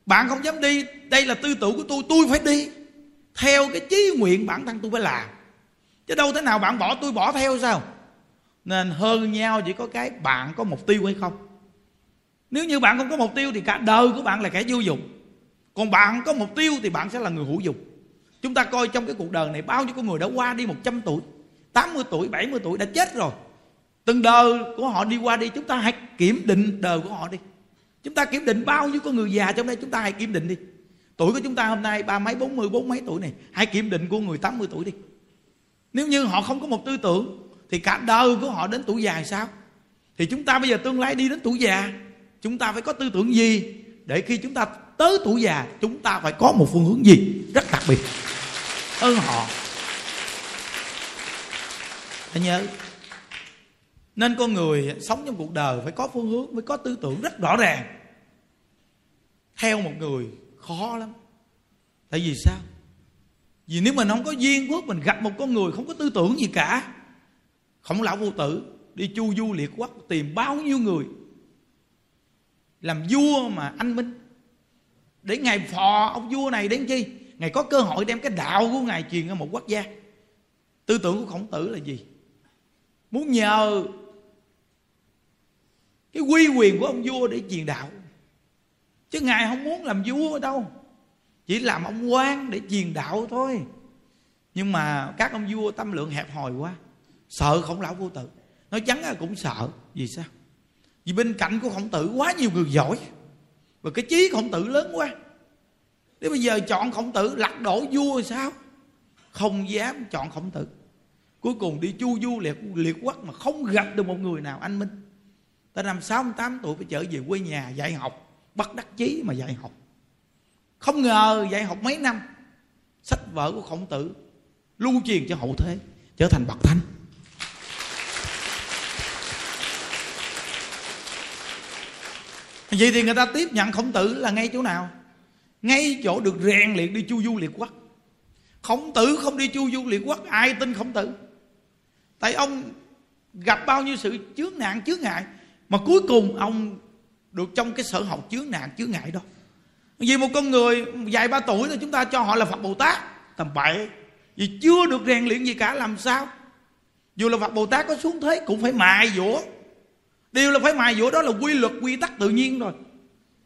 A: Bạn không dám đi, đây là tư tưởng của tôi tôi phải đi. Theo cái chí nguyện bản thân tôi phải làm. Chứ đâu thế nào bạn bỏ, tôi bỏ theo sao? Nên hơn nhau chỉ có cái bạn có mục tiêu hay không nếu như bạn không có mục tiêu thì cả đời của bạn là kẻ vô dụng. Còn bạn có mục tiêu thì bạn sẽ là người hữu dụng. Chúng ta coi trong cái cuộc đời này, bao nhiêu con người đã qua đi 100 tuổi 80 tuổi 70 tuổi đã chết rồi. Từng đời của họ đi qua đi, chúng ta hãy kiểm định đời của họ đi. Chúng ta kiểm định bao nhiêu con người già trong đây, chúng ta hãy kiểm định đi. Tuổi của chúng ta hôm nay ba mấy, bốn mươi, bốn mấy tuổi này, hãy kiểm định của người 80 tuổi đi. Nếu như họ không có một tư tưởng, thì cả đời của họ đến tuổi già sao? Thì chúng ta bây giờ tương lai đi đến tuổi già chúng ta phải có tư tưởng gì để khi chúng ta tới tuổi già, chúng ta phải có một phương hướng gì rất đặc biệt? Hơn họ. Hãy nhớ, nên con người sống trong cuộc đời phải có phương hướng, phải có tư tưởng rất rõ ràng. Theo một người khó lắm. Tại vì sao? Vì nếu mình không có duyên phước mình gặp một con người không có tư tưởng gì cả khổng lão vô tử, đi chu du liệt quốc, tìm bao nhiêu người làm vua mà anh minh. Để ngài phò ông vua này đến chi? Ngài có cơ hội đem cái đạo của ngài truyền ra một quốc gia. Tư tưởng của khổng tử là gì? Muốn nhờ cái quy quyền của ông vua để truyền đạo. Chứ ngài không muốn làm vua đâu. Chỉ làm ông quan để truyền đạo thôi. Nhưng mà các ông vua tâm lượng hẹp hòi quá. Sợ khổng lão vô tử nói chắn là cũng sợ. Vì sao? Vì bên cạnh của khổng tử quá nhiều người giỏi. Và cái chí khổng tử lớn quá. Nếu bây giờ chọn khổng tử, lật đổ vua thì sao? Không dám chọn khổng tử. Cuối cùng đi chu du liệt liệt quốc mà không gặp được một người nào anh minh. Ta năm sáu tám tuổi, phải trở về quê nhà dạy học. Bắt đắc chí mà dạy học. Không ngờ dạy học mấy năm, sách vở của khổng tử lưu truyền cho hậu thế, trở thành bậc thánh. Vậy thì người ta tiếp nhận khổng tử là ngay chỗ nào? Ngay chỗ được rèn luyện đi chu du liệt quốc. Khổng tử không đi chu du liệt quốc, ai tin khổng tử? Tại ông gặp bao nhiêu sự chướng nạn, chướng ngại, mà cuối cùng ông được trong cái sở học chướng nạn, chướng ngại đó. Vì một con người vài ba tuổi thì chúng ta cho họ là phật bồ tát. Tầm bậy. Vì chưa được rèn luyện gì cả, làm sao? Dù là phật bồ tát có xuống thế, cũng phải mài dũa điều là phải mài dũa đó là quy luật quy tắc tự nhiên rồi.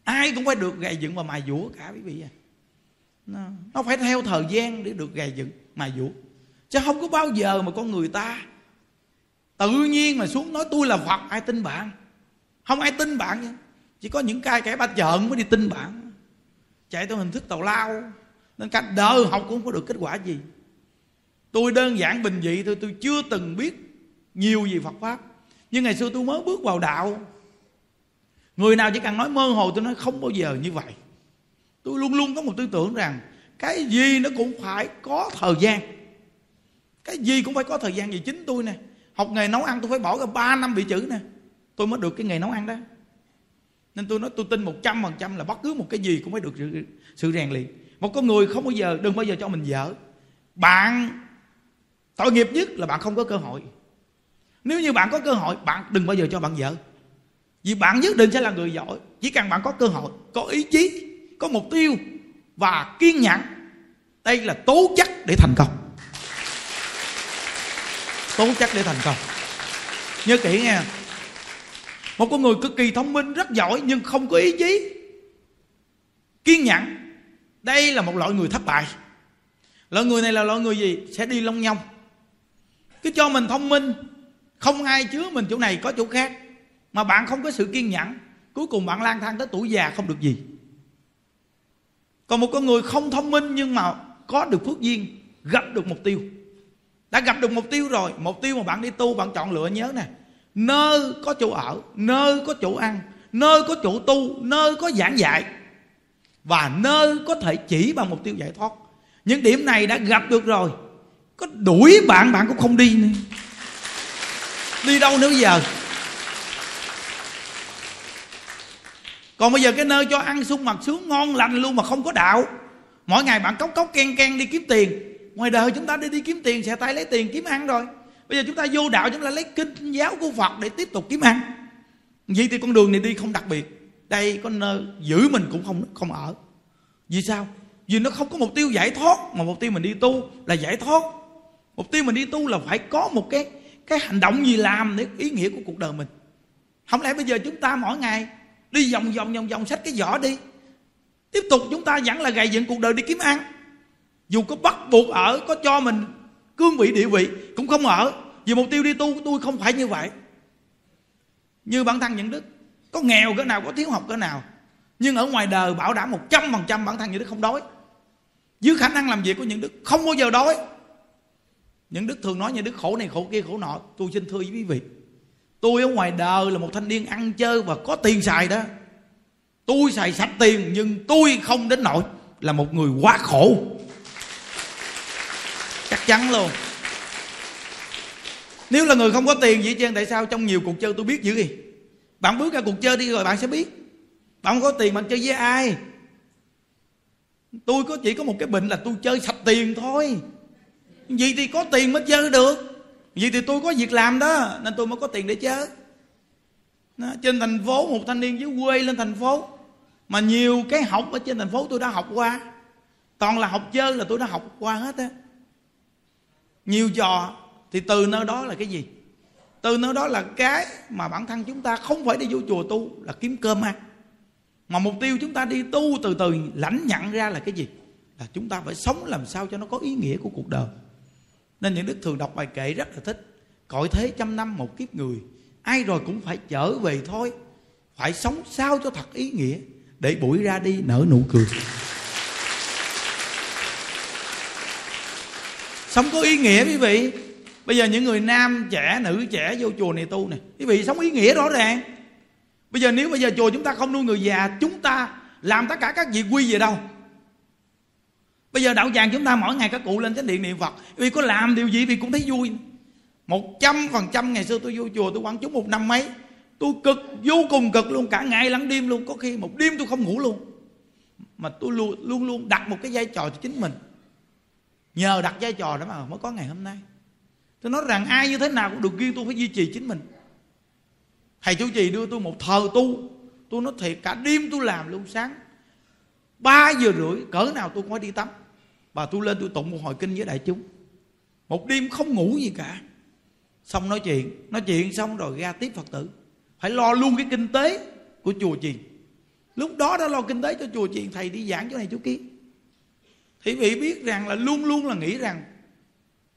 A: Ai cũng phải được gầy dựng và mài dũa cả quý vị à nó, nó phải theo thời gian để được gầy dựng mài dũa chứ không có bao giờ mà con người ta tự nhiên mà xuống nói tôi là phật ai tin bạn? Không ai tin bạn nha. Chỉ có những cái kẻ ba chợn mới đi tin bạn. Chạy theo hình thức tàu lao. Nên cả đời học cũng không có được kết quả gì. Tôi đơn giản bình dị thôi tôi chưa từng biết nhiều gì phật pháp nhưng ngày xưa tôi mới bước vào đạo. Người nào chỉ cần nói mơ hồ tôi nói không bao giờ như vậy. Tôi luôn luôn có một tư tưởng rằng cái gì nó cũng phải có thời gian. Cái gì cũng phải có thời gian. Gì chính tôi nè học nghề nấu ăn tôi phải bỏ ra 3 năm bị chữ nè. Tôi mới được cái nghề nấu ăn đó. Nên tôi nói tôi tin một trăm phần trăm là bất cứ một cái gì cũng phải được sự, sự rèn luyện. Một con người không bao giờ đừng bao giờ cho mình dở. Bạn tội nghiệp nhất là bạn không có cơ hội nếu như bạn có cơ hội, bạn đừng bao giờ cho bạn vợ. Vì bạn nhất định sẽ là người giỏi. Chỉ cần bạn có cơ hội, có ý chí, có mục tiêu và kiên nhẫn, đây là tố chất để thành công. Tố chất để thành công. Nhớ kỹ nghe một con người cực kỳ thông minh, rất giỏi nhưng không có ý chí, kiên nhẫn, đây là một loại người thất bại. Loại người này là loại người gì? Sẽ đi long nhông. Cứ cho mình thông minh không ai chứa mình chỗ này, có chỗ khác. Mà bạn không có sự kiên nhẫn, cuối cùng bạn lang thang tới tuổi già không được gì. Còn một con người không thông minh nhưng mà có được phước duyên, gặp được mục tiêu. Đã gặp được mục tiêu rồi, mục tiêu mà bạn đi tu, bạn chọn lựa, nhớ nè. Nơi có chỗ ở, nơi có chỗ ăn, nơi có chỗ tu, nơi có giảng dạy. Và nơi có thể chỉ bằng mục tiêu giải thoát. Những điểm này đã gặp được rồi. Có đuổi bạn bạn cũng không đi nữa đi đâu nữa giờ? Còn bây giờ cái nơi cho ăn sung mặt sướng ngon lành luôn mà không có đạo. Mỗi ngày bạn cốc cốc ken ken đi kiếm tiền. Ngoài đời chúng ta đi đi kiếm tiền sẽ tay lấy tiền kiếm ăn rồi. Bây giờ chúng ta vô đạo, chúng ta lấy kinh giáo của phật để tiếp tục kiếm ăn. Vậy thì con đường này đi không đặc biệt. Đây có nơi giữ mình cũng không không ở. Vì sao? Vì nó không có mục tiêu giải thoát, mà mục tiêu mình đi tu là giải thoát. Mục tiêu mình đi tu là phải có một cái cái hành động gì làm để ý nghĩa của cuộc đời mình? Không lẽ bây giờ chúng ta mỗi ngày đi vòng vòng vòng vòng sách cái vỏ đi, tiếp tục chúng ta vẫn là gầy dựng cuộc đời đi kiếm ăn? Dù có bắt buộc ở, có cho mình cương vị, địa vị cũng không ở, vì mục tiêu đi tu tôi không phải như vậy. Như bản thân những đức, có nghèo cỡ nào, có thiếu học cỡ nào, nhưng ở ngoài đời bảo đảm một trăm phần trăm bản thân những đức không đói. Dưới khả năng làm việc của những đức không bao giờ đói những đức thường nói như đức khổ này, khổ kia, khổ nọ, tôi xin thưa với quý vị. Tôi ở ngoài đời là một thanh niên ăn chơi và có tiền xài đó. Tôi xài sạch tiền, nhưng tôi không đến nỗi là một người quá khổ. Chắc chắn luôn. Nếu là người không có tiền vậy chứ tại sao trong nhiều cuộc chơi tôi biết dữ gì bạn bước ra cuộc chơi đi rồi bạn sẽ biết. Bạn không có tiền bạn chơi với ai. Tôi có chỉ có một cái bệnh là tôi chơi sạch tiền thôi vì thì có tiền mới chơi được. Vì thì tôi có việc làm đó nên tôi mới có tiền để chơi đó, trên thành phố một thanh niên dưới quê lên thành phố. Mà nhiều cái học ở trên thành phố tôi đã học qua. Toàn là học chơi là tôi đã học qua hết á. Nhiều trò thì từ nơi đó là cái gì? Từ nơi đó là cái mà bản thân chúng ta không phải đi vô chùa tu là kiếm cơm ăn. Mà mục tiêu chúng ta đi tu từ từ lãnh nhận ra là cái gì? Là chúng ta phải sống làm sao cho nó có ý nghĩa của cuộc đời nên những đức thường đọc bài kệ rất là thích. Cõi thế trăm năm một kiếp người, ai rồi cũng phải trở về thôi. Phải sống sao cho thật ý nghĩa, để buổi ra đi nở nụ cười. Sống có ý nghĩa, quý vị. Bây giờ những người nam trẻ, nữ trẻ vô chùa này tu này quý vị, sống ý nghĩa rõ ràng. Bây giờ nếu bây giờ chùa chúng ta không nuôi người già, chúng ta làm tất cả các việc quy về đâu? Bây giờ đạo tràng chúng ta mỗi ngày các cụ lên chánh điện niệm phật. Vì có làm điều gì vì cũng thấy vui. Một trăm phần trăm ngày xưa tôi vô chùa tôi quán chúng một năm mấy. Tôi cực, vô cùng cực luôn. Cả ngày lẫn đêm luôn. Có khi một đêm tôi không ngủ luôn. Mà tôi luôn luôn luôn đặt một cái vai trò cho chính mình. Nhờ đặt vai trò đó mà mới có ngày hôm nay. Tôi nói rằng ai như thế nào cũng được riêng tôi phải duy trì chính mình. Thầy chủ trì đưa tôi một thờ tu. Tôi nói thiệt, cả đêm tôi làm luôn sáng. Ba giờ rưỡi, cỡ nào tôi cũng phải đi tắm bà tôi lên tôi tụng một hồi kinh với đại chúng. Một đêm không ngủ gì cả. Xong nói chuyện nói chuyện xong rồi ra tiếp phật tử. Phải lo luôn cái kinh tế của chùa chiền. Lúc đó đã lo kinh tế cho chùa chiền, thầy đi giảng chỗ này chỗ kia. Thì vị biết rằng là luôn luôn là nghĩ rằng,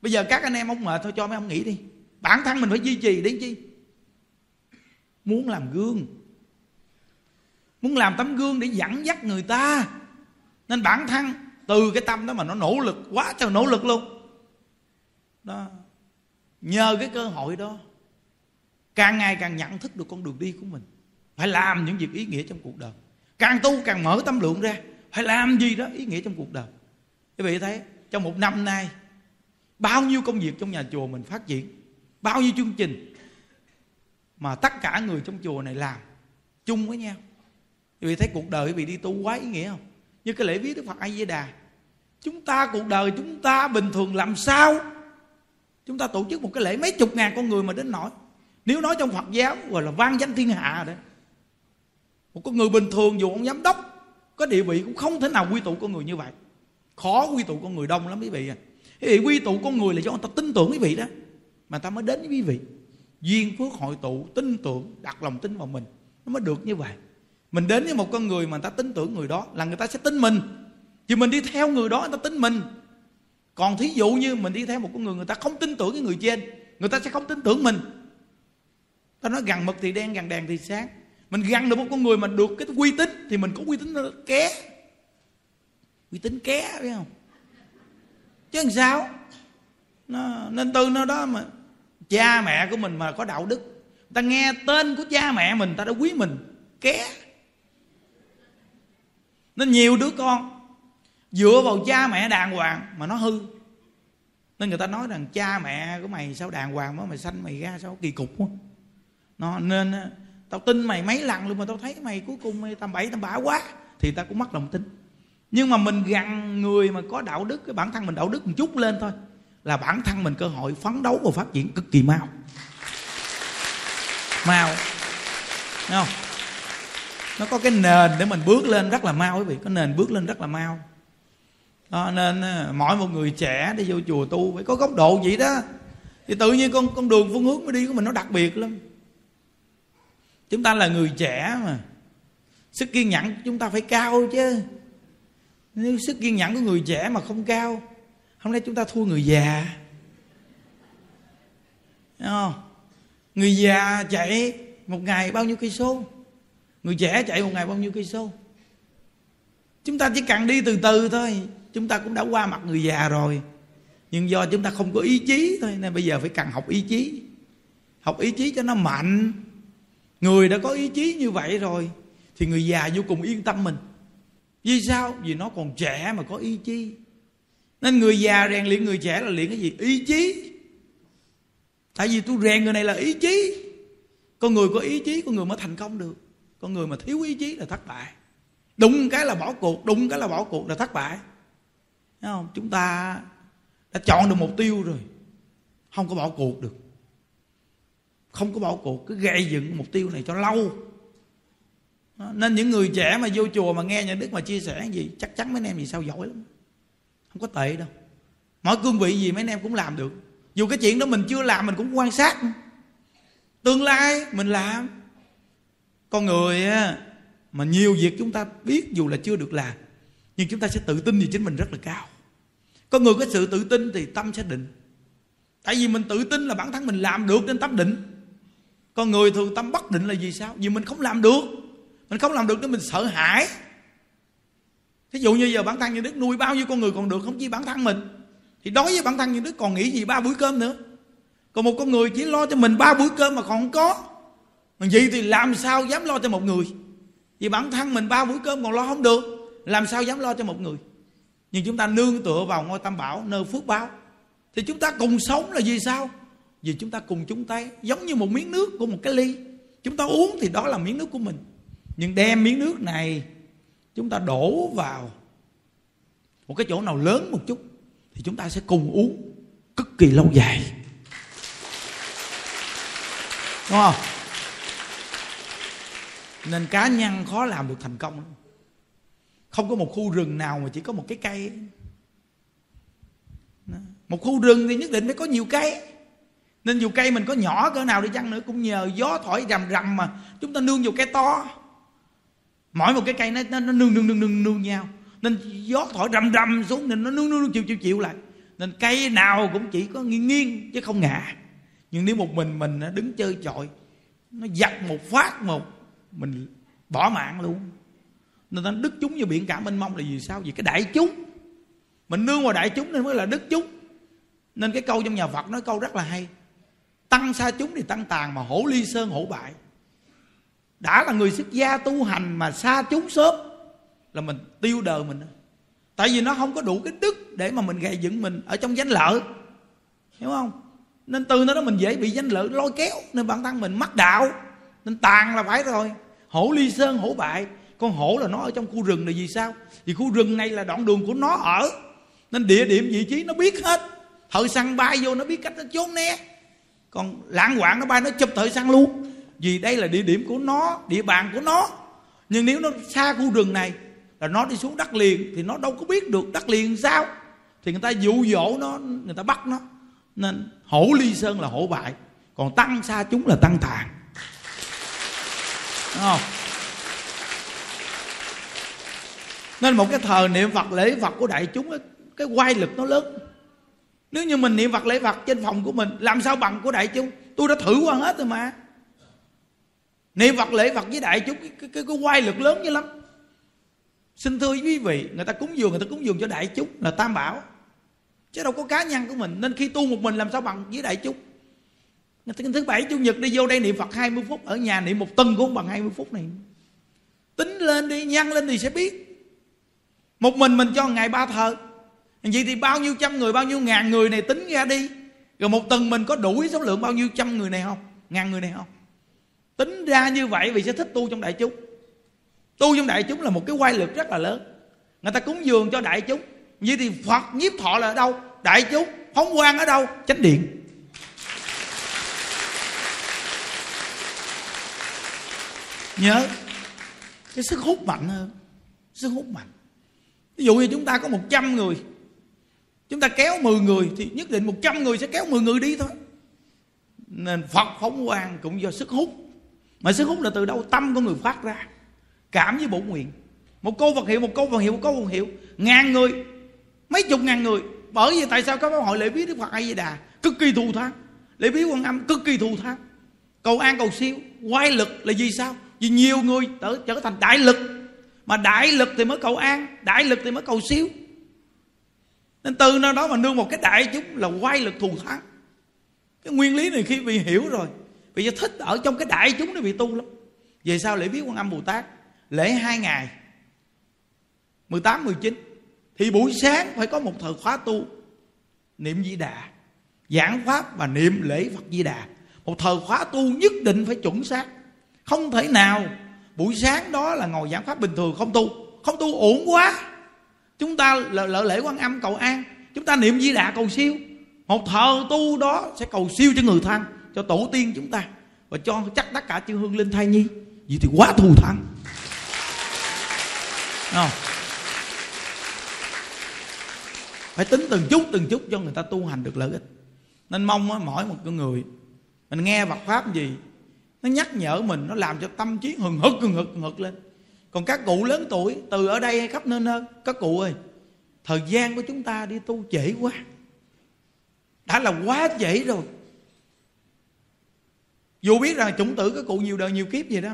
A: bây giờ các anh em ông mệt thôi, cho mấy ông nghỉ đi. Bản thân mình phải duy trì đến chi? Muốn làm gương. Muốn làm tấm gương để dẫn dắt người ta. Nên bản thân từ cái tâm đó mà nó nỗ lực quá trời nỗ lực luôn. Đó. Nhờ cái cơ hội đó, càng ngày càng nhận thức được con đường đi của mình. Phải làm những việc ý nghĩa trong cuộc đời. Càng tu càng mở tâm lượng ra, phải làm gì đó ý nghĩa trong cuộc đời. Quý vị thấy, trong một năm nay, bao nhiêu công việc trong nhà chùa mình phát triển, bao nhiêu chương trình mà tất cả người trong chùa này làm chung với nhau. Quý vị thấy cuộc đời quý vị đi tu quá ý nghĩa không? Như cái lễ viết đức phật a di đà chúng ta cuộc đời chúng ta bình thường làm sao? Chúng ta tổ chức một cái lễ mấy chục ngàn con người mà đến nổi. Nếu nói trong phật giáo gọi là vang danh thiên hạ đấy một con người bình thường dù ông giám đốc, có địa vị cũng không thể nào quy tụ con người như vậy. Khó quy tụ con người đông lắm quý vị à. Quý vị quy tụ con người là do người ta tin tưởng quý vị đó, mà ta mới đến với quý vị. Duyên phước hội tụ, tin tưởng, đặt lòng tin vào mình, nó mới được như vậy. Mình đến với một con người mà người ta tin tưởng người đó là người ta sẽ tin mình chứ mình đi theo người đó người ta tin mình. Còn thí dụ như mình đi theo một con người người ta không tin tưởng cái người trên người ta sẽ không tin tưởng mình. Ta nói gần mực thì đen gần đèn thì sáng. Mình gần được một con người mà được cái uy tín thì mình có uy tín ké. Uy tín ké biết không? Chứ làm sao? Nó, nên từ nó đó mà cha mẹ của mình mà có đạo đức. Ta nghe tên của cha mẹ mình ta đã quý mình ké. Nên nhiều đứa con dựa vào cha mẹ đàng hoàng mà nó hư. Nên người ta nói rằng cha mẹ của mày sao đàng hoàng mà mày sanh mày ra sao kỳ cục quá. Nó nên tao tin mày mấy lần luôn mà tao thấy mày cuối cùng mày tầm bậy tầm bạ quá, thì ta cũng mất lòng tin. Nhưng mà mình gần người mà có đạo đức, cái bản thân mình đạo đức một chút lên thôi, là bản thân mình cơ hội phấn đấu và phát triển cực kỳ mau. Mau. Thấy không? Nó có cái nền để mình bước lên rất là mau quý vị, có nền bước lên rất là mau à, nên ờ, mỗi một người trẻ đi vô chùa tu phải có góc độ vậy đó. Thì tự nhiên con con đường phương hướng mới đi của mình nó đặc biệt lắm. Chúng ta là người trẻ mà. Sức kiên nhẫn chúng ta phải cao chứ. Nếu sức kiên nhẫn của người trẻ mà không cao hôm nay chúng ta thua người già. Thấy không? Người già chạy một ngày bao nhiêu cây số? Người trẻ chạy một ngày bao nhiêu cây số? Chúng ta chỉ cần đi từ từ thôi chúng ta cũng đã qua mặt người già rồi. Nhưng do chúng ta không có ý chí thôi, nên bây giờ phải cần học ý chí. Học ý chí cho nó mạnh. Người đã có ý chí như vậy rồi, thì người già vô cùng yên tâm mình. Vì sao? Vì nó còn trẻ mà có ý chí. Nên người già rèn luyện người trẻ là luyện cái gì? Ý chí. Tại vì tôi rèn người này là ý chí. Con người có ý chí, con người mới thành công được. Con người mà thiếu ý chí là thất bại. Đụng cái là bỏ cuộc, đụng cái là bỏ cuộc là thất bại. Thấy không? Chúng ta đã chọn được mục tiêu rồi. Không có bỏ cuộc được. Không có bỏ cuộc, cứ gây dựng mục tiêu này cho lâu. Nên những người trẻ mà vô chùa mà nghe nhà đức mà chia sẻ gì, chắc chắn mấy anh em gì sao giỏi lắm. Không có tệ đâu. Mọi cương vị gì mấy anh em cũng làm được. Dù cái chuyện đó mình chưa làm, mình cũng quan sát. Tương lai mình làm. Con người á, mà nhiều việc chúng ta biết dù là chưa được làm, nhưng chúng ta sẽ tự tin về chính mình rất là cao con người có sự tự tin thì tâm sẽ định. Tại vì mình tự tin là bản thân mình làm được nên tâm định. Con người thường tâm bất định là gì sao? Vì mình không làm được. Mình không làm được nên mình sợ hãi. Thí dụ như giờ bản thân như đức nuôi bao nhiêu con người còn được không chỉ bản thân mình? Thì đối với bản thân như đức còn nghĩ gì ba bữa cơm nữa? Còn một con người chỉ lo cho mình ba bữa cơm mà còn không có. Mà gì thì làm sao dám lo cho một người? Vì bản thân mình ba bữa cơm còn lo không được. Làm sao dám lo cho một người? Nhưng chúng ta nương tựa vào ngôi tam bảo nơi phước báo. Thì chúng ta cùng sống là vì sao? Vì chúng ta cùng chúng tay, giống như một miếng nước của một cái ly. Chúng ta uống thì đó là miếng nước của mình. Nhưng đem miếng nước này, chúng ta đổ vào một cái chỗ nào lớn một chút, thì chúng ta sẽ cùng uống cực kỳ lâu dài. Đúng không? Nên cá nhân khó làm được thành công không có một khu rừng nào mà chỉ có một cái cây. Một khu rừng thì nhất định phải có nhiều cây. Nên dù cây mình có nhỏ cỡ nào đi chăng nữa cũng nhờ gió thổi rầm rầm mà chúng ta nương vào cây to. Mỗi một cái cây nó, nó, nó nương nương nương nương nương nhau. Nên gió thổi rầm rầm xuống nên nó nương nương chịu chịu chịu lại. Nên cây nào cũng chỉ có nghiêng nghiêng chứ không ngã nhưng nếu một mình mình đứng chơi chọi nó giật một phát một mình bỏ mạng luôn nên nó đức chúng như biển cả mênh mông là vì sao? Vì cái đại chúng. Mình nương vào đại chúng nên mới là đức chúng. Nên cái câu trong nhà phật nói câu rất là hay. Tăng xa chúng thì tăng tàn mà hổ ly sơn hổ bại. Đã là người xuất gia tu hành mà xa chúng sớm là mình tiêu đời mình. Tại vì nó không có đủ cái đức để mà mình gây dựng mình ở trong danh lợi. Hiểu không? Nên từ nó đó mình dễ bị danh lợi lôi kéo. Nên bản thân mình mắc đạo. Nên tàn là phải rồi. Hổ ly sơn hổ bại con hổ là nó ở trong khu rừng này vì sao? Vì khu rừng này là đoạn đường của nó ở. Nên địa điểm vị trí nó biết hết. Thợ săn bay vô nó biết cách nó trốn né. Còn lãng quạng nó bay, nó chụp thợ săn luôn. Vì đây là địa điểm của nó, địa bàn của nó. Nhưng nếu nó xa khu rừng này, là nó đi xuống đất liền, thì nó đâu có biết được đất liền sao. Thì người ta dụ dỗ nó, người ta bắt nó. Nên hổ ly sơn là hổ bại. Còn tăng xa chúng là tăng tàn. Đúng không? Nên một cái thờ niệm phật lễ phật của đại chúng cái quay lực nó lớn. Nếu như mình niệm phật lễ phật trên phòng của mình làm sao bằng của đại chúng? Tôi đã thử qua hết rồi mà. Niệm phật lễ phật với đại chúng cái, cái, cái, cái quay lực lớn như lắm. Xin thưa quý vị người ta cúng dường người ta cúng dường cho đại chúng là tam bảo. Chứ đâu có cá nhân của mình. Nên khi tu một mình làm sao bằng với đại chúng? Thứ bảy chủ nhật đi vô đây niệm phật 20 phút ở nhà niệm một tuần cũng bằng 20 phút này. Tính lên đi nhăn lên thì sẽ biết một mình mình cho ngày ba thờ. Vậy thì bao nhiêu trăm người, bao nhiêu ngàn người này tính ra đi. Rồi một tuần mình có đủ số lượng bao nhiêu trăm người này không? Ngàn người này không? Tính ra như vậy vì sẽ thích tu trong đại chúng. Tu trong đại chúng là một cái quay lực rất là lớn. Người ta cúng dường cho đại chúng. Vậy thì phật nhiếp thọ là ở đâu? Đại chúng, phóng quang ở đâu? Chánh điện. Nhớ, cái sức hút mạnh hơn. Sức hút mạnh ví dụ như chúng ta có 100 người chúng ta kéo 10 người thì nhất định 100 người sẽ kéo 10 người đi thôi. Nên Phật phóng quang cũng do sức hút. Mà sức hút là từ đâu? Tâm của người phát ra cảm với bổ nguyện. Một câu Phật hiệu một câu Phật hiệu một câu Phật hiệu. Ngàn người mấy chục ngàn người. Bởi vì tại sao các hội lễ viết Đức Phật A Di Đà cực kỳ thù thắng. Lễ viết quan âm cực kỳ thù thắng. Cầu an cầu siêu quay lực là vì sao? Vì nhiều người trở, trở thành đại lực mà đại lực thì mới cầu an đại lực thì mới cầu siêu nên từ nơi đó mà nương một cái đại chúng là quay lực thù thắng. Cái nguyên lý này khi bị hiểu rồi vì thích ở trong cái đại chúng nó bị tu lắm. Về sau lễ viết quan âm bồ tát lễ hai ngày 18, 19 Thì buổi sáng phải có một thời khóa tu Niệm Di Đà Giảng Pháp và niệm lễ Phật Di Đà. Một thời khóa tu nhất định phải chuẩn xác Không thể nào Buổi sáng đó là ngồi giảng Pháp bình thường, không tu. Không tu ổn quá. Chúng ta lỡ lễ quan âm cầu an. Chúng ta niệm Di Đà cầu siêu. Một thờ tu đó sẽ cầu siêu cho người thân, Cho tổ tiên chúng ta, Và cho chắc tất cả chư hương linh thai nhi. Vậy thì quá thù thắng. Không? phải tính từng chút từng chút cho người ta tu hành được lợi ích. Nên mong mỗi một con người, mình nghe Phật pháp gì nó nhắc nhở mình, nó làm cho tâm trí hừng hực hừng hực hừng hực lên. Còn các cụ lớn tuổi, từ ở đây hay khắp nơi nơi, các cụ ơi, thời gian của chúng ta đi tu trễ quá. Đã là quá trễ rồi. Dù biết rằng chủng tử các cụ nhiều đời nhiều kiếp gì đó,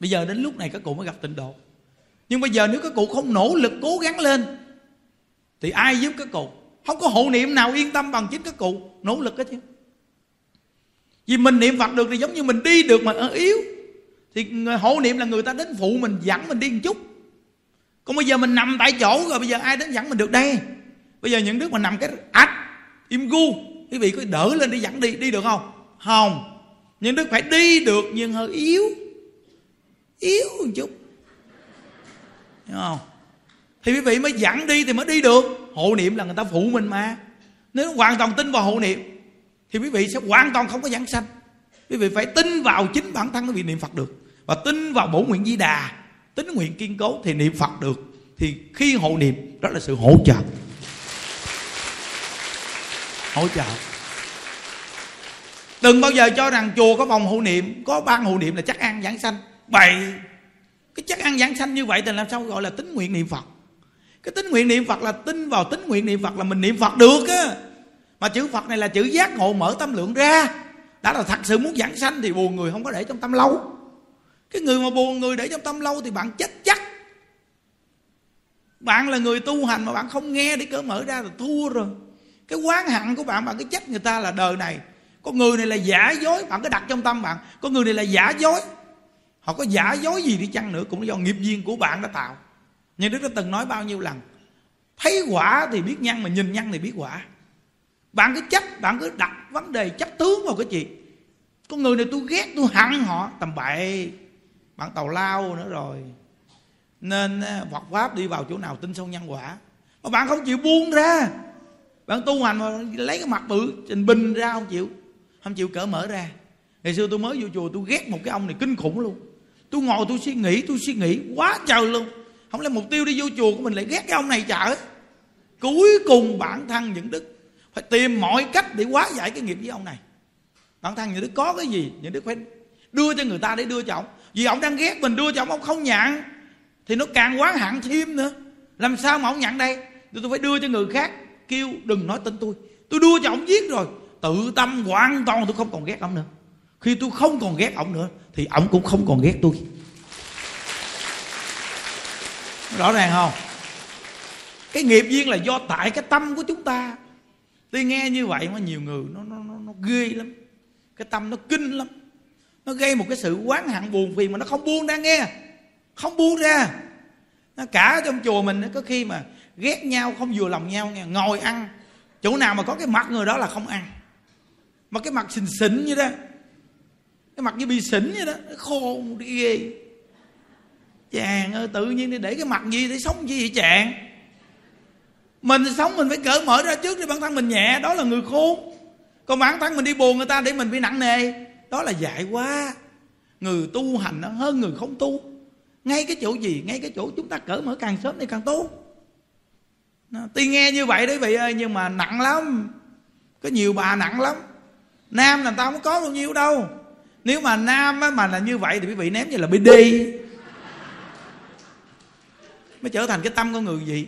A: bây giờ đến lúc này các cụ mới gặp tịnh độ. Nhưng bây giờ nếu các cụ không nỗ lực cố gắng lên, thì ai giúp các cụ? Không có hộ niệm nào yên tâm bằng chính các cụ. Nỗ lực hết chứ vì mình niệm phật được thì giống như mình đi được mà ở yếu. Thì hộ niệm là người ta đến phụ mình, dẫn mình đi một chút. Còn bây giờ mình nằm tại chỗ rồi, bây giờ ai đến dẫn mình được đây? Bây giờ những đứa mà nằm cái ách, im gu, quý vị có đỡ lên đi dẫn đi đi được không? Không. Những đứa phải đi được nhưng hơi yếu. Yếu một chút. Hiểu không? Thì quý vị mới dẫn đi thì mới đi được. Hộ niệm là người ta phụ mình mà. Nếu hoàn toàn tin vào hộ niệm thì quý vị sẽ hoàn toàn không có giảng sanh. Quý vị phải tin vào chính bản thân quý vị niệm phật được. Và tin vào bổ nguyện di đà, tính nguyện kiên cố thì niệm phật được. Thì khi hộ niệm, đó là sự hỗ trợ. Hỗ trợ. Đừng bao giờ cho rằng chùa có phòng hộ niệm, có ban hộ niệm là chắc ăn giảng sanh. Bậy cái chắc ăn giảng sanh như vậy thì làm sao gọi là tính nguyện niệm phật? Cái tính nguyện niệm phật là tin vào tính nguyện niệm phật là mình niệm phật được á mà chữ phật này là chữ giác ngộ mở tâm lượng ra. Đã là thật sự muốn giảng sanh thì buồn người không có để trong tâm lâu. Cái người mà buồn người để trong tâm lâu thì bạn chết chắc. Bạn là người tu hành mà bạn không nghe để cỡ mở ra là thua rồi. Cái quán hận của bạn bạn cứ trách người ta là đời này. Con người này là giả dối, bạn cứ đặt trong tâm bạn. Con người này là giả dối. Họ có giả dối gì đi chăng nữa cũng do nghiệp duyên của bạn đã tạo. Như đức đã từng nói bao nhiêu lần? Thấy quả thì biết nhân mà nhìn nhân thì biết quả bạn cứ chấp, bạn cứ đặt vấn đề chấp tướng vào cái gì? Con người này tôi ghét, tôi hận họ. Tầm bậy, bạn tàu lao nữa rồi. Nên à, Phật pháp đi vào chỗ nào tin sâu nhân quả. Mà bạn không chịu buông ra. Bạn tu hành mà lấy cái mặt bự, trình bình ra không chịu không chịu cỡ mở ra. Ngày xưa tôi mới vô chùa, tôi ghét một cái ông này kinh khủng luôn. Tôi ngồi, tôi suy nghĩ, tôi suy nghĩ quá trời luôn. Không lẽ mục tiêu đi vô chùa của mình lại ghét cái ông này chở cuối cùng bản thân những đức phải tìm mọi cách để hóa giải cái nghiệp với ông này. Bản thân những đức có cái gì những đức phải đưa cho người ta để đưa cho ông. Vì ông đang ghét mình đưa cho ông ông không nhận. Thì nó càng quá hạn thêm nữa. Làm sao mà ông nhận đây? Tôi, tôi phải đưa cho người khác kêu đừng nói tên tôi. Tôi đưa cho ông giết rồi. Tự tâm hoàn toàn tôi không còn ghét ông nữa. Khi tôi không còn ghét ông nữa thì ông cũng không còn ghét tôi. Rõ ràng không? Cái nghiệp duyên là do tại cái tâm của chúng ta tôi nghe như vậy mà nhiều người nó nó nó, nó ghê lắm. Cái tâm nó kinh lắm. Nó gây một cái sự quán hận buồn phiền mà nó không buông ra nghe. Không buông ra. Nó cả trong chùa mình có khi mà ghét nhau không vừa lòng nhau nghe ngồi ăn. Chỗ nào mà có cái mặt người đó là không ăn. Mà cái mặt xình xỉn như đó. Cái mặt như bị xỉn như đó khô đi ghê. Chàng ơi tự nhiên đi để cái mặt gì để sống gì vậy chàng? Mình sống mình phải cởi mở ra trước để bản thân mình nhẹ đó là người khôn. Còn bản thân mình đi buồn người ta để mình bị nặng nề đó là dại quá. Người tu hành nó hơn người không tu. Ngay cái chỗ gì ngay cái chỗ chúng ta cởi mở càng sớm thì càng tốt. Tuy nghe như vậy đấy vị ơi nhưng mà nặng lắm. Có nhiều bà nặng lắm. Nam là tao không có bao nhiêu đâu. Nếu mà nam á, mà là như vậy thì quý vị ném như là bd mới trở thành cái tâm con người gì?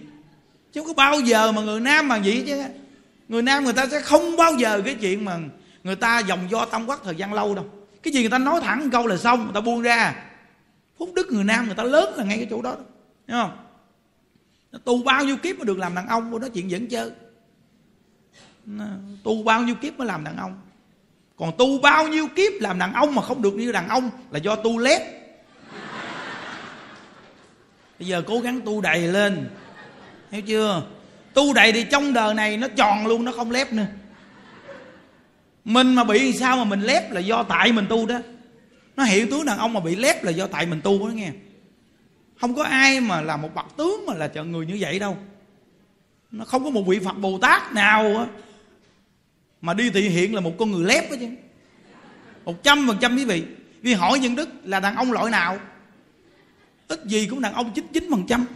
A: Chứ không có bao giờ mà người nam mà vậy chứ. Người nam người ta sẽ không bao giờ cái chuyện mà người ta dòng do tâm quắc thời gian lâu đâu. Cái gì người ta nói thẳng một câu là xong, người ta buông ra. Phúc đức người nam người ta lớn là ngay cái chỗ đó đúng không? Tu bao nhiêu kiếp mới được làm đàn ông của nó chuyện dẫn chơi. Tu bao nhiêu kiếp mới làm đàn ông. Còn tu bao nhiêu kiếp làm đàn ông mà không được như đàn ông là do tu lép. Bây giờ cố gắng tu đầy lên hiểu chưa? Tu đầy thì trong đời này nó tròn luôn, nó không lép nữa. Mình mà bị sao mà mình lép là do tại mình tu đó. Nó hiểu tướng đàn ông mà bị lép là do tại mình tu đó nghe. Không có ai mà là một bậc tướng mà là chọn người như vậy đâu. Nó không có một vị phật bồ tát nào á mà đi thị hiện là một con người lép đó chứ. Một trăm phần trăm quý vị. Vì hỏi nhân đức là đàn ông loại nào? Ít gì cũng đàn ông chín chín phần trăm.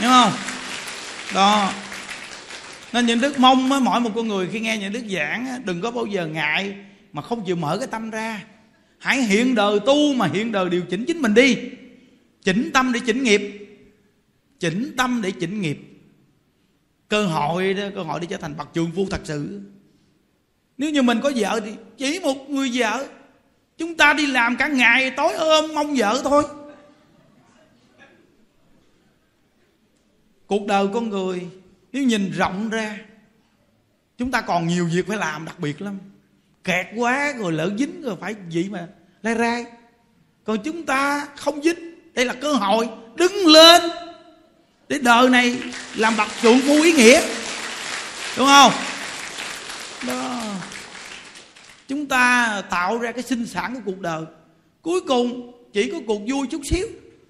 A: Đúng không? Đó. Nên những đức mong á, mỗi một con người khi nghe những đức giảng đừng có bao giờ ngại mà không chịu mở cái tâm ra. Hãy hiện đời tu mà hiện đời điều chỉnh chính mình đi. Chỉnh tâm để chỉnh nghiệp. Chỉnh tâm để chỉnh nghiệp. Cơ hội đó cơ hội để trở thành bậc trường phu thật sự. Nếu như mình có vợ thì chỉ một người vợ. Chúng ta đi làm cả ngày tối ôm mong vợ thôi. Cuộc đời con người nếu nhìn rộng ra, chúng ta còn nhiều việc phải làm đặc biệt lắm. Kẹt quá rồi lỡ dính rồi phải gì mà lai rai. Còn chúng ta không dính, đây là cơ hội đứng lên để đời này làm bậc trượng phu ý nghĩa. Đúng không? Đó. Chúng ta tạo ra cái sinh sản của cuộc đời. Cuối cùng chỉ có cuộc vui chút xíu,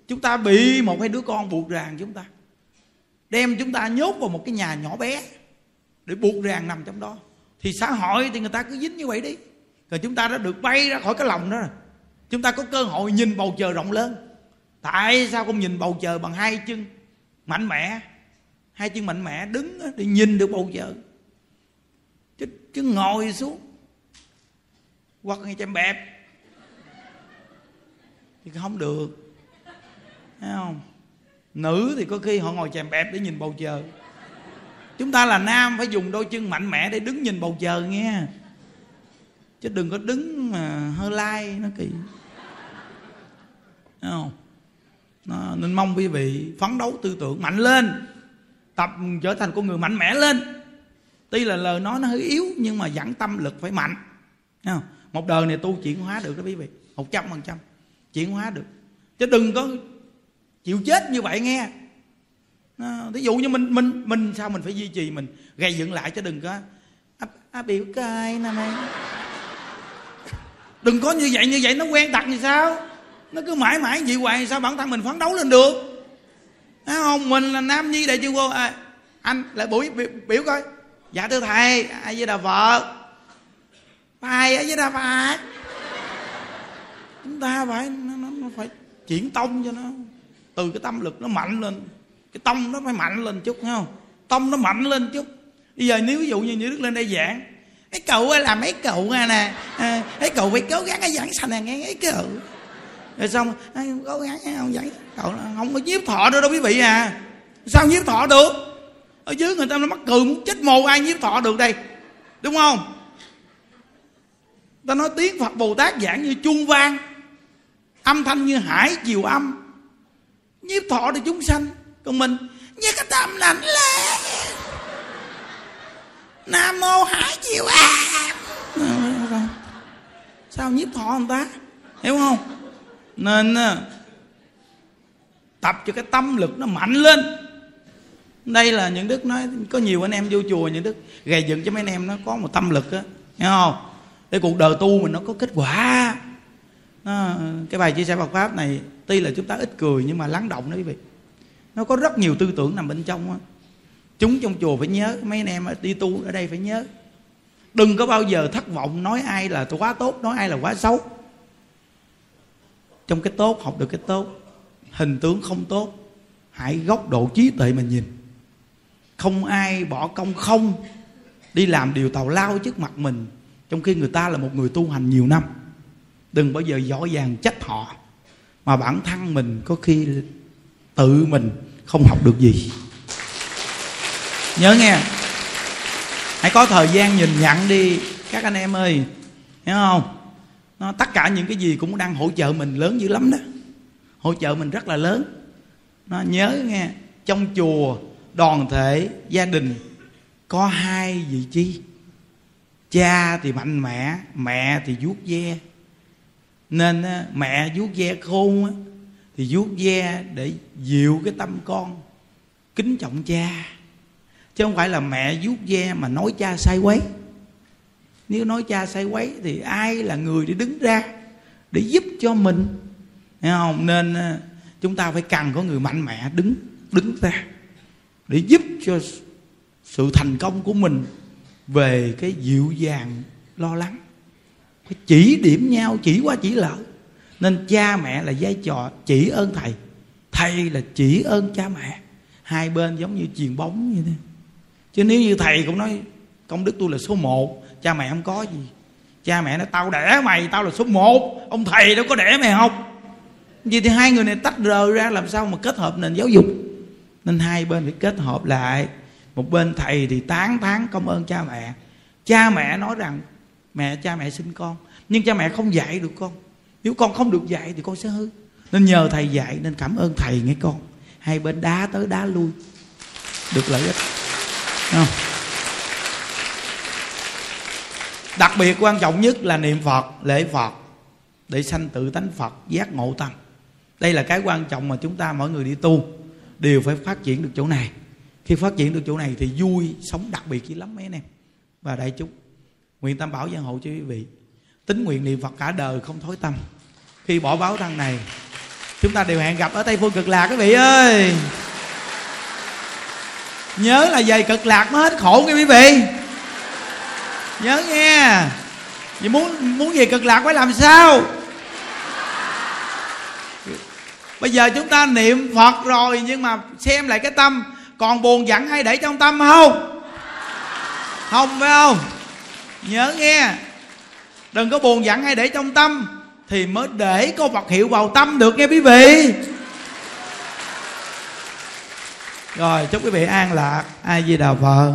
A: chúng ta bị một hai đứa con buộc ràng chúng ta đem chúng ta nhốt vào một cái nhà nhỏ bé để buộc ràng nằm trong đó. Thì xã hội thì người ta cứ dính như vậy đi. Rồi chúng ta đã được bay ra khỏi cái lòng đó rồi. Chúng ta có cơ hội nhìn bầu trời rộng lớn. Tại sao không nhìn bầu trời bằng hai chân mạnh mẽ? Hai chân mạnh mẽ đứng để nhìn được bầu trời. Chứ, chứ ngồi xuống hoặc ngay chém bẹp. Thì không được. Thấy không? Nữ thì có khi họ ngồi chèm bẹp để nhìn bầu trời. Chúng ta là nam phải dùng đôi chân mạnh mẽ để đứng nhìn bầu trời nghe. Chứ đừng có đứng mà hơi lai nó kỳ. Thấy không? Nó, nên mong quý vị phấn đấu tư tưởng mạnh lên tập trở thành con người mạnh mẽ lên. Tuy là lời nói nó hơi yếu nhưng mà dẫn tâm lực phải mạnh. Thấy không? một đời này tu chuyển hóa được đó quý vị. Một trăm phần trăm chuyển hóa được. Chứ đừng có chịu chết như vậy nghe. À, ví dụ như mình mình mình sao mình phải duy trì mình gây dựng lại chứ đừng có à, à, biểu cai nè mày đừng có như vậy như vậy nó quen tặc như sao? Nó cứ mãi mãi vậy hoài sao bản thân mình phấn đấu lên được? À, không? Mình là nam nhi đại chư vô à, anh lại buổi biểu, biểu coi. Dạ thưa thầy ai với đà vợ ai ở với đà phật? Chúng ta phải nó, nó, nó phải chuyển tông cho nó từ cái tâm lực nó mạnh lên cái tông nó phải mạnh lên chút thấy không? Tông nó mạnh lên chút. Bây giờ nếu ví dụ như như đức lên đây giảng cái cậu là mấy cậu à nè? À, cậu phải cố gắng cái giảng sanh này nghe cái cậu. Rồi xong cố gắng không giảng cậu không có nhiếp thọ đâu đâu quý vị à. Sao nhiếp thọ được? Ở dưới người ta nó mắc cười muốn chết mồ ai nhiếp thọ được đây? Đúng không? Ta nói tiếng phật bồ tát giảng như chuông vang âm thanh như hải chiều âm nhiếp thọ được chúng sanh. Còn mình như cái tâm lạnh lẽ nam mô hải diệu à sao nhiếp thọ người ta? Hiểu không? Nên à, tập cho cái tâm lực nó mạnh lên. Đây là những đức nói có nhiều anh em vô chùa những đức gầy dựng cho mấy anh em nó có một tâm lực á. Hiểu không? Để cuộc đời tu mình nó có kết quả. À, cái bài chia sẻ Phật pháp này tuy là chúng ta ít cười nhưng mà lắng động đó quý vị. Nó có rất nhiều tư tưởng nằm bên trong á. Chúng trong chùa phải nhớ, mấy anh em đi tu ở đây phải nhớ. Đừng có bao giờ thất vọng nói ai là quá tốt, nói ai là quá xấu. Trong cái tốt, học được cái tốt. Hình tướng không tốt, hãy góc độ trí tuệ mà nhìn. Không ai bỏ công không đi làm điều tào lao trước mặt mình, trong khi người ta là một người tu hành nhiều năm. Đừng bao giờ giỏi dàng trách họ mà bản thân mình có khi tự mình không học được gì. Nhớ nghe. Hãy có thời gian nhìn nhận đi, các anh em ơi. Hiểu không? Nó, tất cả những cái gì cũng đang hỗ trợ mình lớn dữ lắm đó. Hỗ trợ mình rất là lớn. Nó, nhớ nghe. Trong chùa, đoàn thể, gia đình, có hai vị chi cha thì mạnh mẽ, mẹ thì vuốt ve nên mẹ vuốt ve khôn thì vuốt ve để dịu cái tâm con, kính trọng cha. Chứ không phải là mẹ vuốt ve mà nói cha sai quấy. Nếu nói cha sai quấy thì ai là người để đứng ra để giúp cho mình? Thấy không? Nên à, chúng ta phải cần có người mạnh mẽ đứng đứng ra để giúp cho sự thành công của mình về cái dịu dàng, lo lắng chỉ điểm nhau, chỉ qua chỉ lỡ nên cha mẹ là vai trò chỉ ơn thầy. Thầy là chỉ ơn cha mẹ. Hai bên giống như chuyền bóng như thế. Chứ nếu như thầy cũng nói, công đức tôi là số một, cha mẹ không có gì. Cha mẹ nói, tao đẻ mày, tao là số một, ông thầy đâu có đẻ mày không vậy thì hai người này tách rời ra, làm sao mà kết hợp nền giáo dục? Nên hai bên phải kết hợp lại. Một bên thầy thì tán thán công ơn cha mẹ. Cha mẹ nói rằng mẹ, cha mẹ sinh con. Nhưng cha mẹ không dạy được con. Nếu con không được dạy thì con sẽ hư. Nên nhờ thầy dạy nên cảm ơn thầy nghe con. Hai bên đá tới đá lui. Được lợi ích. Không? đặc biệt quan trọng nhất là niệm phật, lễ phật, để sanh tự tánh phật, giác ngộ tâm đây là cái quan trọng mà chúng ta mỗi người đi tu, đều phải phát triển được chỗ này. Khi phát triển được chỗ này thì vui, sống đặc biệt dữ lắm mấy anh em. Và đại chúng nguyện tam bảo gia hộ cho quý vị. Tính nguyện niệm phật cả đời không thối tâm. Khi bỏ báo thân này, chúng ta đều hẹn gặp ở tây phương cực lạc, quý vị ơi. Nhớ là về cực lạc mới hết khổ nghe quý vị. Nhớ nghe vậy muốn muốn về cực lạc phải làm sao? Bây giờ chúng ta niệm phật rồi, nhưng mà xem lại cái tâm, còn buồn giận hay để trong tâm không? Không phải không? Nhớ nghe. Đừng có buồn giận hay để trong tâm thì mới để có vật hiệu vào tâm được nghe quý vị. Rồi, chúc quý vị an lạc. Ai di đà phật.